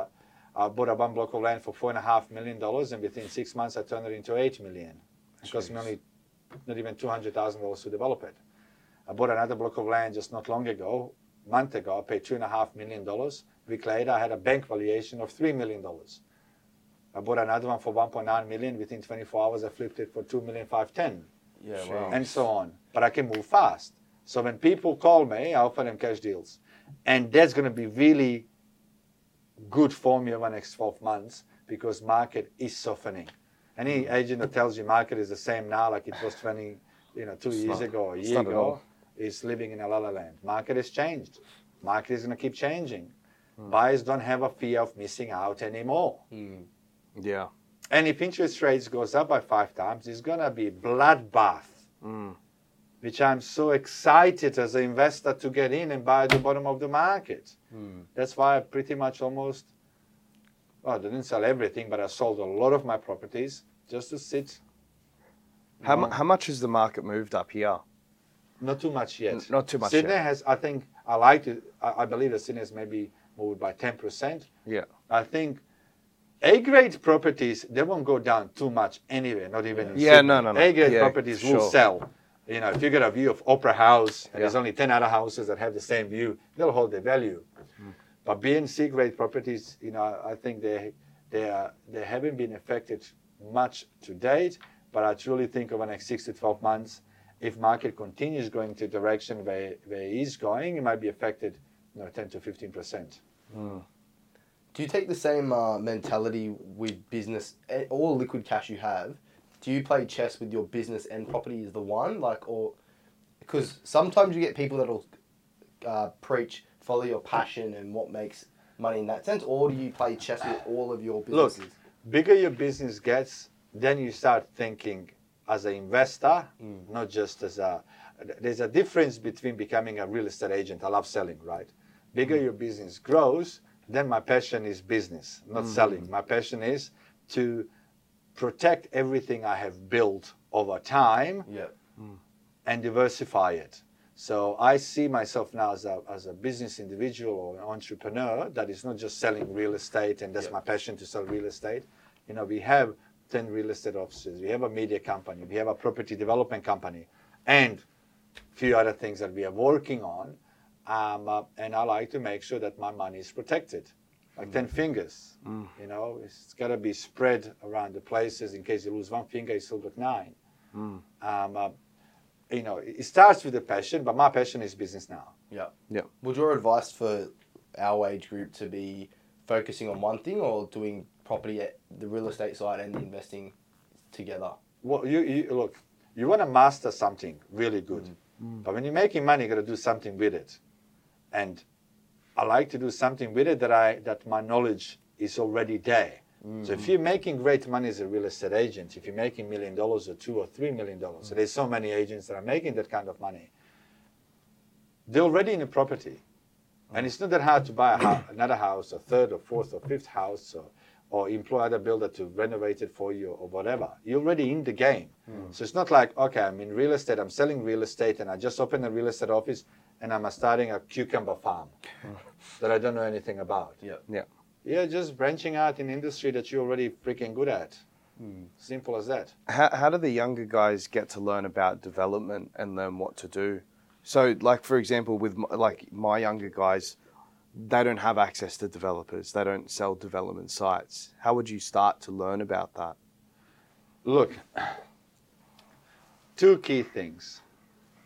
I bought a one block of land for four and a half million dollars, and within six months I turned it into eight million. It cost me only not even two hundred thousand dollars to develop it. I bought another block of land just not long ago, a month ago. I paid two and a half million dollars. A week later, I had a bank valuation of three million dollars. I bought another one for 1.9 million. Within 24 hours, I flipped it for 2 million 510, Yeah, Sure. wow. and so on. But I can move fast. So when people call me, I offer them cash deals, and that's going to be really good for me over the next 12 months because market is softening. Any agent that tells you market is the same now, like it was 20, you know, two It's years not. ago, a year not at all. ago, is living in a la la land. Market has changed. Market is going to keep changing. Mm. Buyers don't have a fear of missing out anymore. Mm. Yeah. And if interest rates goes up by five times, it's gonna be bloodbath, Mm. which I'm so excited as an investor to get in and buy at the bottom of the market. Mm. That's why I pretty much almost, well, I didn't sell everything, but I sold a lot of my properties just to sit. How, mu- how much has the market moved up here? Not too much yet. N- not too much Sydney yet. has, I think, I like to, I, I believe that Sydney has maybe moved by 10%. Yeah. I think A grade properties, they won't go down too much anyway, not even in Yeah, Sydney. no, no, no. A grade Yeah, properties will sure. sell. You know, if you get a view of Opera House and there's only 10 other houses that have the same view, they'll hold their value. Mm. But B and C grade properties, you know, I think they, they, are, they haven't been affected much to date, but I truly think over the next six to 12 months, if market continues going to the direction where, where it is going, it might be affected, you know, 10 to 15%. Do you take the same uh, mentality with business, eh, all liquid cash you have? Do you play chess with your business and property as the one, like, or because sometimes you get people that'll uh, preach follow your passion and what makes money in that sense, or do you play chess with all of your businesses? Look, bigger your business gets, then you start thinking as an investor, Mm. not just as a. There's a difference between becoming a real estate agent. I love selling, right? Bigger mm. your business grows, then my passion is business, not mm. selling. My passion is to protect everything I have built over time yeah. Mm. and diversify it. So I see myself now as a, as a business individual or an entrepreneur that is not just selling real estate and that's Yeah. my passion to sell real estate. You know, we have 10 real estate offices, we have a media company, we have a property development company, and a few other things that we are working on. Um, uh, and I like to make sure that my money is protected. Like 10 fingers, you know, it's got to be spread around the places in case you lose one finger, you still got nine. Um, uh, you know, it starts with a passion, but my passion is business now. Yeah. Yeah. Would your advice for our age group to be focusing on one thing or doing property at the real estate side and investing together? Well, you, you look, you want to master something really good, mm. Mm. but when you're making money, you got to do something with it. And I like to do something with it that I that my knowledge is already there. Mm. So if you're making great money as a real estate agent, if you're making million dollars or two or three million dollars, so there's so many agents that are making that kind of money. They're already in a property, and mm. it's not that hard to buy a hou- another house, a third or fourth or fifth house, or, or employ other builder to renovate it for you or whatever. You're already in the game. So it's not like okay, I'm in real estate, I'm selling real estate, and I just opened a real estate office, and I'm starting a cucumber farm that I don't know anything about. Yeah. Yeah. You're just branching out in industry that you're already freaking good at. Hmm. Simple as that. How, how do the younger guys get to learn about development and learn what to do? So, like for example, with my, like my younger guys, they don't have access to developers. They don't sell development sites. How would you start to learn about that? Look, two key things.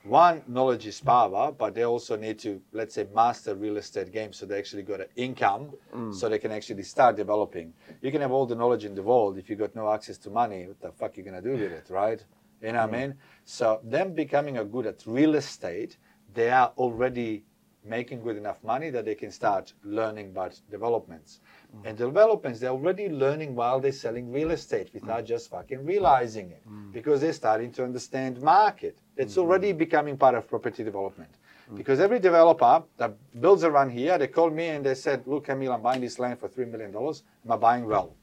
One, knowledge is power, but they also need to, let's say, master real estate game so they actually got an income mm. so they can actually start developing. You can have all the knowledge in the world if you got no access to money, what the fuck you gonna do with it, right? You know what I mean? So them becoming a good at real estate, they are already making good enough money that they can start learning about developments. Mm-hmm. And developments, they're already learning while they're selling real estate mm-hmm. without just fucking realizing it. Mm-hmm. Because they're starting to understand market. It's already becoming part of property development. Because every developer that builds around here, they call me and they said, look, Emil, I'm buying this land for $3 million. Am I buying well?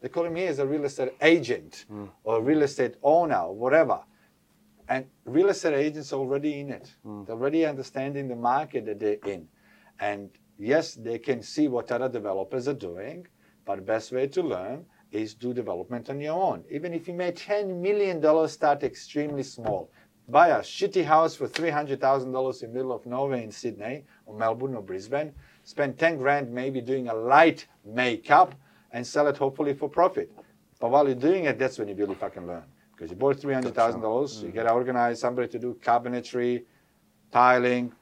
They call me as a real estate agent or a real estate owner or whatever. And real estate agents are already in it. They're already understanding the market that they're in. And yes, they can see what other developers are doing, but the best way to learn is do development on your own. Even if you made $10 million, start extremely small. Buy a shitty house for $300,000 in the middle of nowhere in Sydney or Melbourne or Brisbane. Spend 10 grand maybe doing a light makeup and sell it hopefully for profit. But while you're doing it, that's when you really fucking learn. Because you bought $300,000, you get to organize somebody to do cabinetry, tiling,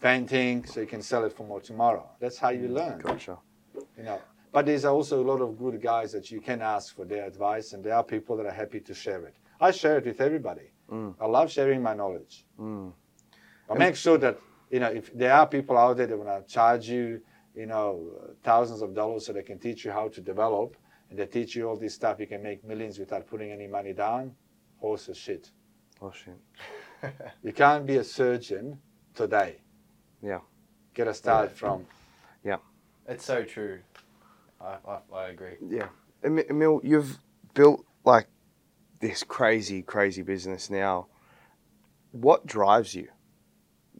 painting, so you can sell it for more tomorrow. That's how you mm, learn. Gotcha. You know. But there's also a lot of good guys that you can ask for their advice, and there are people that are happy to share it. I share it with everybody. Mm. I love sharing my knowledge. Mm. I make sure that you know if there are people out there that want to charge you, you know, thousands of dollars so they can teach you how to develop, and they teach you all this stuff, you can make millions without putting any money down. Horse shit. Oh shit. You can't be a surgeon today. Yeah. Get a start from yeah It's so true. I, I, I agree. Yeah. Emil, you've built like this crazy, crazy business now. What drives you?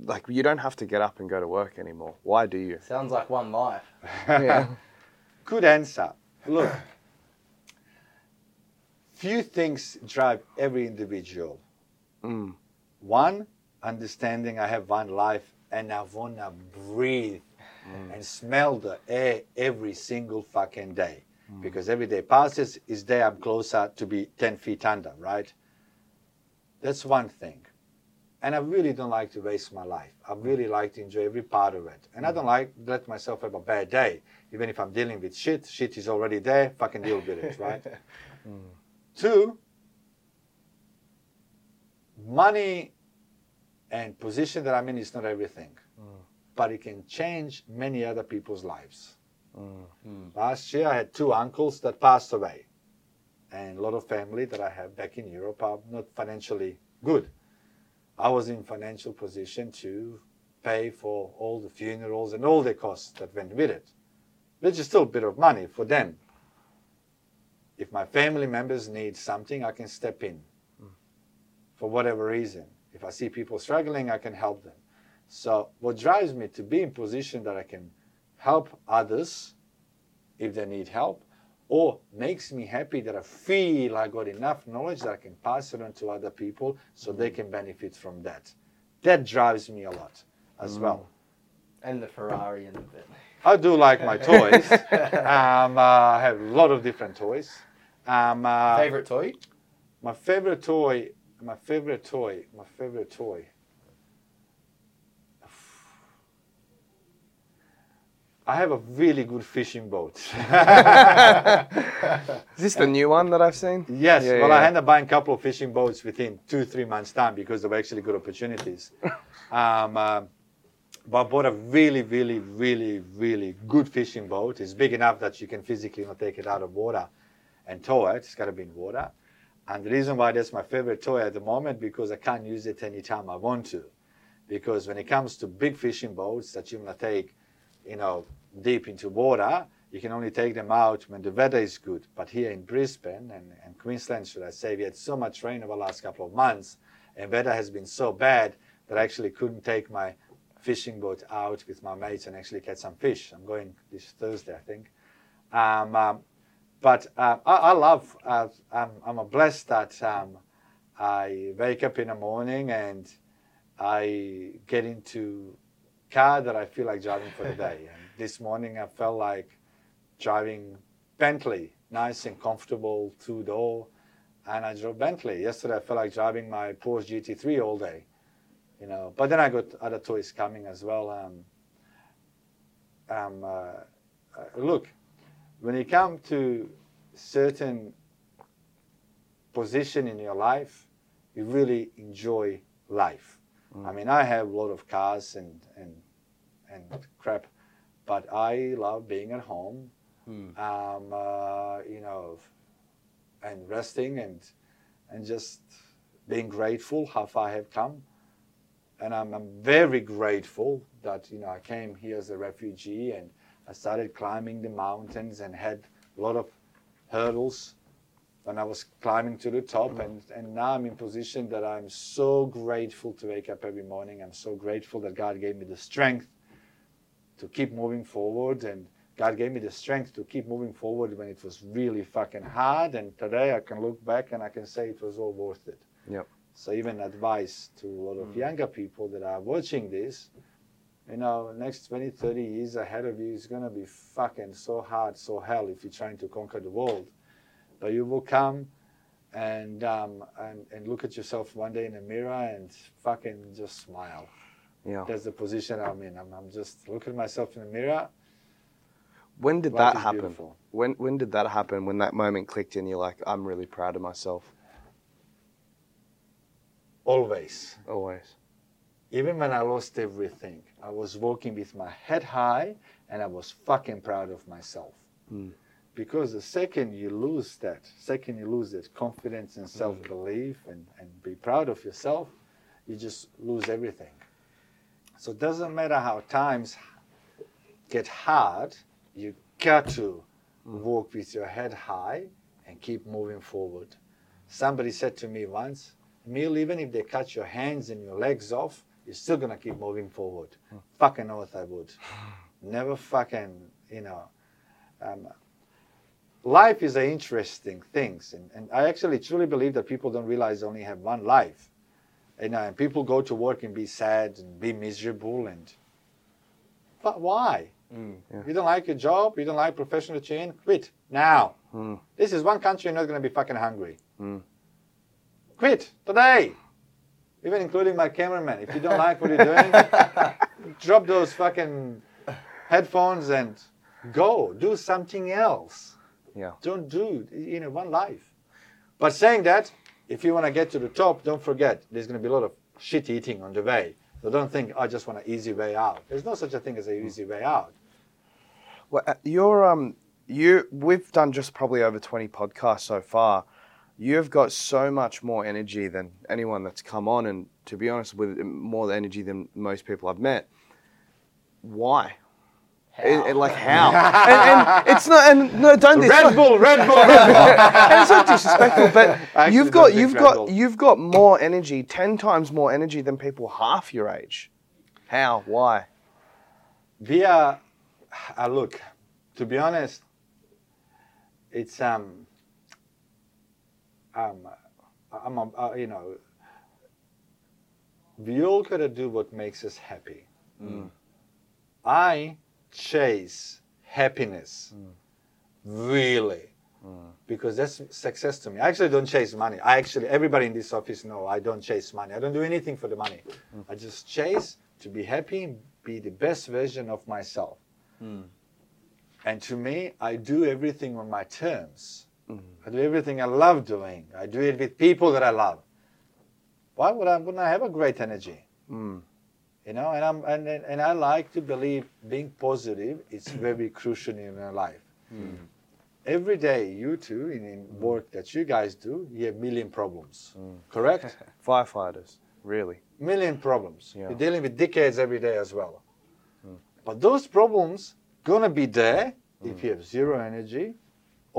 Like, you don't have to get up and go to work anymore. Why do you? Sounds like one life. Yeah. Good answer. Look, few things drive every individual. Mm. One, understanding I have one life and I wanna breathe mm. and smell the air every single fucking day. Mm. Because every day passes, is day I'm closer to be 10 feet under, right? That's one thing. And I really don't like to waste my life. I mm. really like to enjoy every part of it. And I don't like to let myself have a bad day. Even if I'm dealing with shit, shit is already there, fucking deal with it, right? Two, money and position that I'm in is not everything, but it can change many other people's lives. Last year, I had two uncles that passed away, and a lot of family that I have back in Europe are not financially good. I was in financial position to pay for all the funerals and all the costs that went with it, which is still a bit of money for them. If my family members need something, I can step in for whatever reason. If I see people struggling, I can help them. So, what drives me to be in position that I can help others if they need help, or makes me happy that I feel I got enough knowledge that I can pass it on to other people so they can benefit from that. That drives me a lot as well. And the Ferrari and the bit. I do like my toys. um, uh, I have a lot of different toys. Um, uh, Favorite toy? My favorite toy, my favorite toy, my favorite toy. I have a really good fishing boat. Is this the new one that I've seen? yes, Yeah, well, I ended up buying a couple of fishing boats within two, three months' time because they were actually good opportunities. um, uh, but I bought a really, really, really, really good fishing boat. It's big enough that you can physically not take it out of water and tow it. It's got to be in water. And the reason why that's my favorite toy at the moment because I can't use it anytime I want to. Because when it comes to big fishing boats that you want to take, you know, deep into water, you can only take them out when the weather is good. But here in Brisbane and, and Queensland, should I say, we had so much rain over the last couple of months, and weather has been so bad that I actually couldn't take my fishing boat out with my mates and actually catch some fish. I'm going this Thursday, I think. Um, um, but uh, I, I love. Uh, I'm, I'm a blessed that um, I wake up in the morning and I get into car that I feel like driving for the day. And this morning I felt like driving Bentley, nice and comfortable, two door, and I drove Bentley. Yesterday I felt like driving my Porsche GT3 all day, you know. But then I got other toys coming as well. Um, um, uh, uh, look, when you come to certain position in your life, you really enjoy life. I mean, I have a lot of cars and and and crap, but I love being at home, Mm. um, uh, you know, and resting and and just being grateful how far I have come. And I'm, I'm very grateful that you know I came here as a refugee and I started climbing the mountains and had a lot of hurdles when I was climbing to the top mm-hmm. and, and now I'm in position that I'm so grateful to wake up every morning. I'm so grateful that God gave me the strength to keep moving forward and God gave me the strength to keep moving forward when it was really fucking hard and today I can look back and I can say it was all worth it. Yep. So even advice to a lot of mm-hmm. younger people that are watching this, you know, next 20, 30 years ahead of you is going to be fucking so hard, so hell if you're trying to conquer the world. But you will come and, um, and, and look at yourself one day in the mirror and fucking just smile. Yeah. That's the position I'm in. I'm, I'm just looking at myself in the mirror. When did Life that happen? beautiful. When when did that happen? When that moment clicked and you're like, I'm really proud of myself. Always. Always. Even when I lost everything, I was walking with my head high and I was fucking proud of myself. Mm. Because the second you lose that, second you lose that confidence and self belief and, and be proud of yourself, you just lose everything. So it doesn't matter how times get hard, you got to walk with your head high and keep moving forward. Somebody said to me once, Emil, even if they cut your hands and your legs off, you're still gonna keep moving forward. Fucking oath I would. Never fucking, you know. Um, life is an interesting thing, and, and I actually truly believe that people don't realize they only have one life. You know, and people go to work and be sad and be miserable and. But why? Mm. Yeah. You don't like your job, you don't like professional chain, quit now. Mm. This is one country you're not going to be fucking hungry. Mm. Quit today. Even including my cameraman. If you don't like what you're doing, drop those fucking headphones and go. Do something else. Yeah. Don't do, you know, one life. But saying that, if you want to get to the top, don't forget there's going to be a lot of shit eating on the way. So don't think, I just want an easy way out. There's no such a thing as an easy way out. Well, uh, you're um you we've done just probably over 20 podcasts so far. You've got so much more energy than anyone that's come on, and to be honest, with more energy than most people I've met. Why? It- it- like how? and, and it's not. And no, don't. it's Red not- Bull, Red Bull, Red Bull. and it's not disrespectful, but you've got you've got Bull. you've got more energy, ten times more energy than people half your age. How? Why? we are uh, look to be honest it's um um I'm a, uh, you know we all gotta do what makes us happy I chase happiness really because that's success to me. I actually don't chase money. I actually, everybody in this office know I don't chase money. I don't do anything for the money. I just chase to be happy be the best version of myself. And to me, I do everything on my terms. Mm. I do everything I love doing. I do it with people that I love. Why would I, wouldn't I have a great energy? Mm. You know, and I'm and, and, I like to believe being positive is mm. very crucial in your life. Mm. Every day, you two in, in work that you guys do, you have million problems. Correct? Firefighters, really? million problems. Yeah. You're dealing with decades every day as well. But those problems gonna be there if you have zero energy,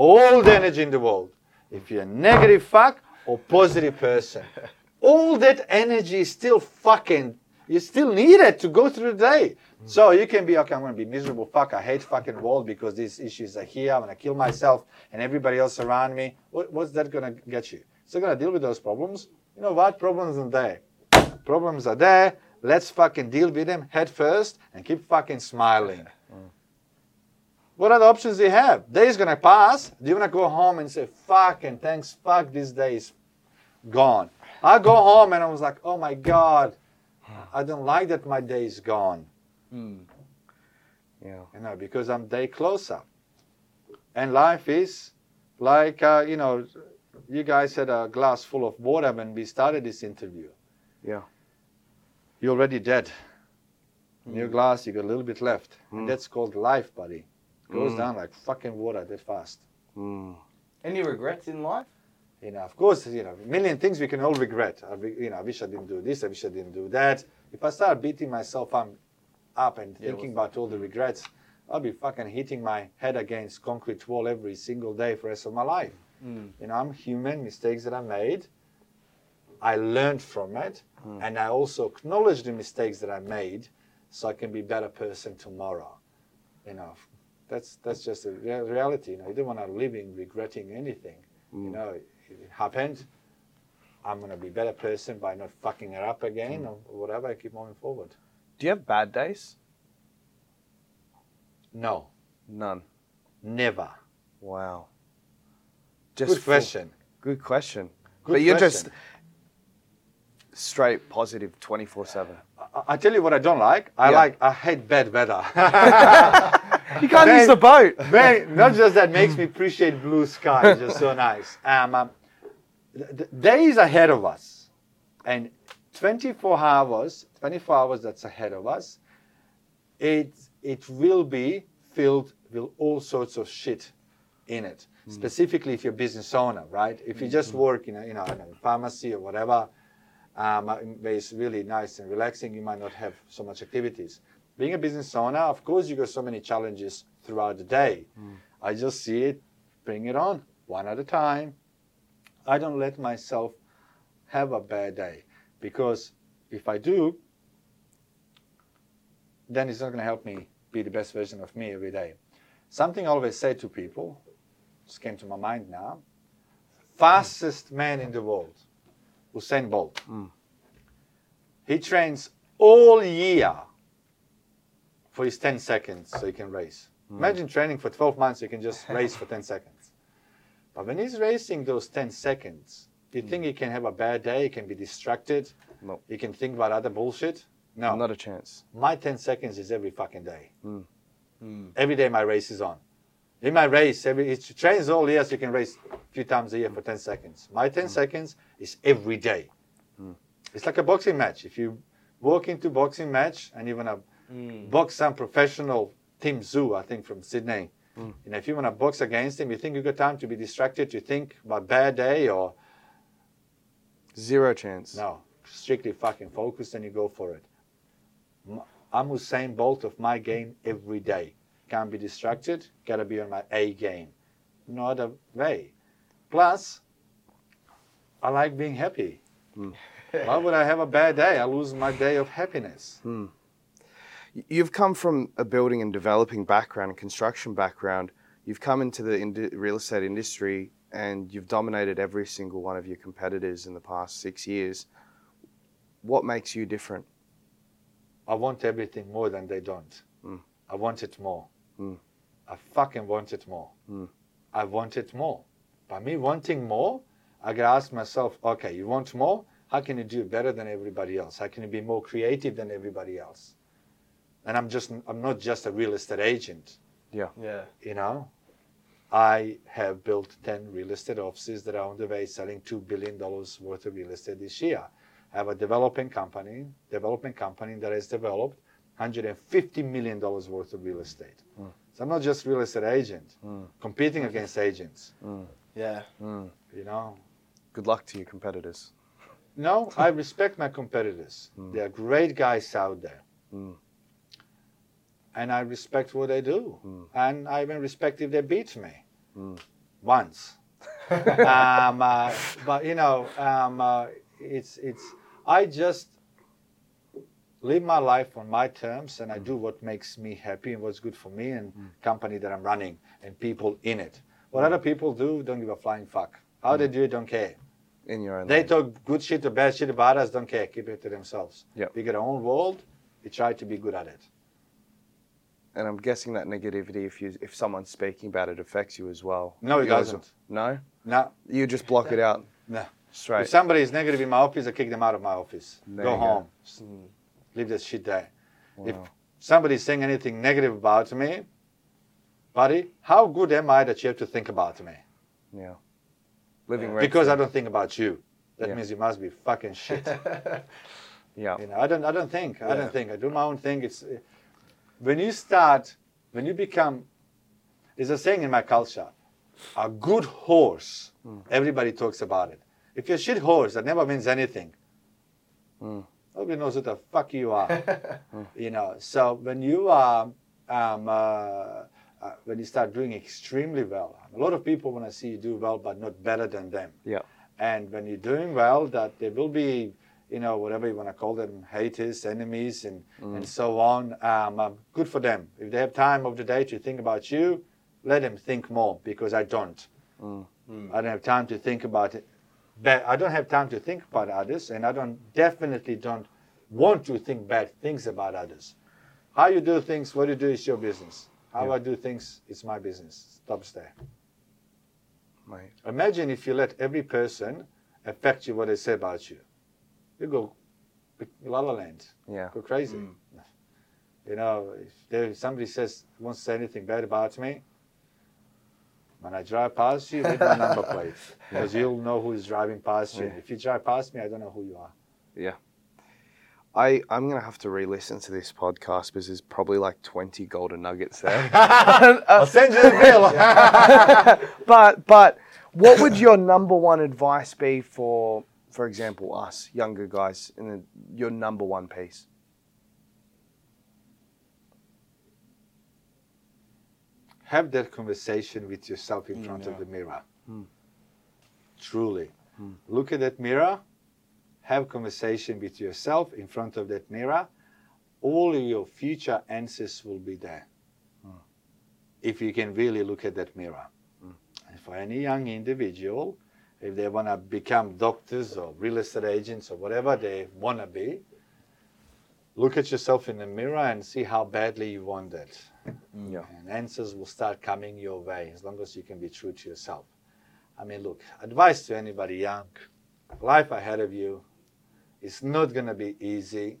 all the energy in the world. If you're a negative fuck or positive person, all that energy is still fucking You still need it to go through the day. So you can be okay. I'm gonna be miserable. Fuck. I hate fucking world because these issues are here. I'm gonna kill myself and everybody else around me. What, what's that gonna get you? So you're gonna deal with those problems. You know what? Problems are there. Problems are there. Let's fucking deal with them head first and keep fucking smiling. What are the options you have? Day is gonna pass. Do you wanna go home and say, fuck and thanks, fuck, this day is gone. I go home and I was like, oh my God, I don't like that my day is gone. Hmm. Yeah. You know, because I'm day closer. And life is like, uh, you know, you guys had a glass full of water when we started this interview. Yeah. You're already dead. In your hmm. glass, you got a little bit left. And hmm. that's called life, buddy. Goes Mm. down like fucking water that fast. Mm. Any regrets in life? You know, of course, you know, a million things we can all regret. I, re- you know, I wish I didn't do this. I wish I didn't do that. If I start beating myself up, up and Yeah, thinking about all the regrets, I'll be fucking hitting my head against concrete wall every single day for the rest of my life. Mm. You know, I'm human. Mistakes that I made, I learned from it, and I also acknowledge the mistakes that I made, so I can be a better person tomorrow. You know, that's that's just a rea- reality. You know, you don't want to live in regretting anything. You mm. know, if it happened. I'm gonna be a better person by not fucking it up again or mm. whatever. I keep moving forward. Do you have bad days? No, None. never. Wow. Good full- question. Good question. Good but you're question. just straight positive 24 7. I, I tell you what I don't like. I Yeah. like. I hate bad weather. You can't Man. use the boat. Man, not just that makes me appreciate blue sky. It's just so nice. Um, um, the, days ahead of us, and 24 hours, 24 hours that's ahead of us, it it will be filled with all sorts of shit in it. Specifically, if you're a business owner, right? If you just work in a you know, I don't pharmacy or whatever, um, uh, where it's really nice and relaxing, you might not have so much activities. Being a business owner, of course, you got so many challenges throughout the day. Mm. I just see it, bring it on one at a time. I don't let myself have a bad day because if I do, then it's not going to help me be the best version of me every day. Something I always say to people, just came to my mind now, fastest man in the world, Usain Bolt. Mm. He trains all year for his 10 seconds so he can race. Hmm. Imagine training for 12 months, you can just race for 10 seconds. But when he's racing those 10 seconds, do you think hmm. he can have a bad day? He can be distracted? No. He can think about other bullshit? No. Not a chance. My 10 seconds is every fucking day. Mm. Every day my race is on. In my race, every it trains all year, so you can race a few times a year for 10 seconds. My 10 seconds is every day. It's like a boxing match. If you walk into boxing match and you want to Mm. box some professional Tim Tszyu, I think from Sydney, mm. you know, if you want to box against him, you think you've got time to be distracted, to think about bad day or Zero chance. no, strictly fucking focused and you go for it. I'm Usain Bolt of my game every day. Can't be distracted, gotta be on my A game. No other way. Plus, I like being happy. Hmm. Why would I have a bad day? I lose my day of happiness. Y- You've come from a building and developing background and construction background. You've come into the indi- real estate industry and you've dominated every single one of your competitors in the past six years. What makes you different? I want everything more than they don't. Mm. I want it more. Mm. I fucking want it more. Mm. I want it more. By me wanting more, I gotta ask myself, okay, you want more? How can you do better than everybody else? How can you be more creative than everybody else? And I'm just I'm not just a real estate agent, Yeah. Yeah. you know. I have built 10 real estate offices that are on the way selling $2 billion worth of real estate this year. I have a developing company, development company that has developed $150 million worth of real estate. Hmm. So I'm not just real estate agent, hmm. competing against agents, hmm. Yeah. you know. Good luck to your competitors. No, I respect my competitors. They are great guys out there. Mm. And I respect what they do. And I even respect if they beat me. Mm. Once. um, uh, but, you know, um, uh, it's, it's, I just live my life on my terms, and I do what makes me happy and what's good for me and company that I'm running and people in it. What other people do, don't give a flying fuck. How they do it, don't care. In your own. They lane. talk good shit or bad shit about us, don't care. Keep it to themselves. Yep. We get our own world. We try to be good at it. And I'm guessing that negativity, if you if someone's speaking about it, affects you as well. No, it You doesn't. No, No, you just block it out no. straight. If somebody is negative in my office, I kick them out of my office. There go you go. home. Hmm. Leave that shit there. If Wow. somebody's saying anything negative about me, buddy, how good am I that you have to think about me? yeah, living rent Because I don't think about you. That Yeah. means you must be fucking shit. Yeah, You know, I don't. I don't think. I don't think. I do my own thing. It's when you start, when you become. There's a saying in my culture: a good horse. Everybody talks about it. If you're a shit horse, that never means anything. Mm. Nobody knows what the fuck you are. you know. So when you are, um, uh, uh, when you start doing extremely well, a lot of people want to see you do well, but not better than them. yeah, And when you're doing well, that there will be, you know, whatever you want to call them, haters, enemies, and, and so on. Um, um, good for them. If they have time of the day to think about you, let them think more because I don't. Mm. I don't have time to think about it. But I don't have time to think about others, and I don't definitely don't want to think bad things about others. How you do things, what you do is your business. How Yeah. I do things, it's my business. Stops there. mate. Imagine if you let every person affect you what they say about you. You go la la land, Yeah, go crazy. Mm. You know, if there, somebody says wants to say anything bad about me, when I drive past you, read my number plate because you'll know who is driving past you. Yeah. If you drive past me, I don't know who you are. Yeah. I I'm gonna have to re-listen to this podcast because there's probably like 20 golden nuggets there. I'll send you the bill. but but what would your number one advice be for, for example, us younger guys in the, your number one piece? have that conversation with yourself in Mm, front of the mirror. Hmm. Truly. Hmm. Look at that mirror, have conversation with yourself in front of that mirror. All of your future answers will be there. If you can really look at that mirror. And for any young individual, if they want to become doctors or real estate agents or whatever they want to be, look at yourself in the mirror and see how badly you want that mm, Yeah. and answers will start coming your way as long as you can be true to yourself. I mean, look, advice to anybody young life ahead of you is not going to be easy,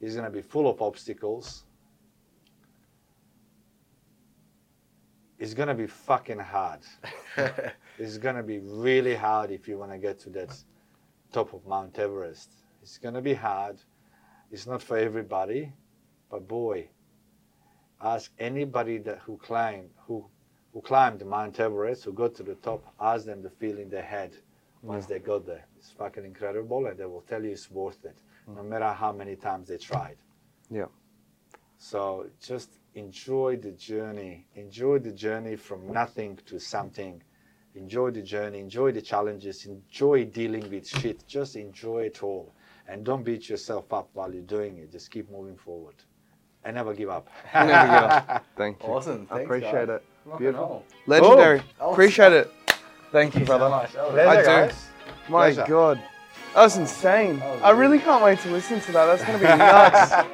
it's going to be full of obstacles. It's going to be fucking hard. it's going to be really hard if you want to get to that top of Mount Everest. It's going to be hard. It's not for everybody, but boy, ask anybody that who climbed who who climbed Mount Everest, who got to the top, ask them the feeling they had once they got there. It's fucking incredible, and they will tell you it's worth it, no mm. matter how many times they tried. Yeah. So just enjoy the journey. Enjoy the journey from nothing to something. Enjoy the journey. Enjoy the challenges. Enjoy dealing with shit. Just enjoy it all, and don't beat yourself up while you're doing it. Just keep moving forward, and never give up. Never give up. Thank you. Awesome. I appreciate guys. it. Beautiful. Legendary. Oh. Appreciate it. Thank you, so brother. much. That was- Pleasure, I do. guys. My Pleasure. God. That was insane. That was I really can't wait to listen to that. That's going to be nuts.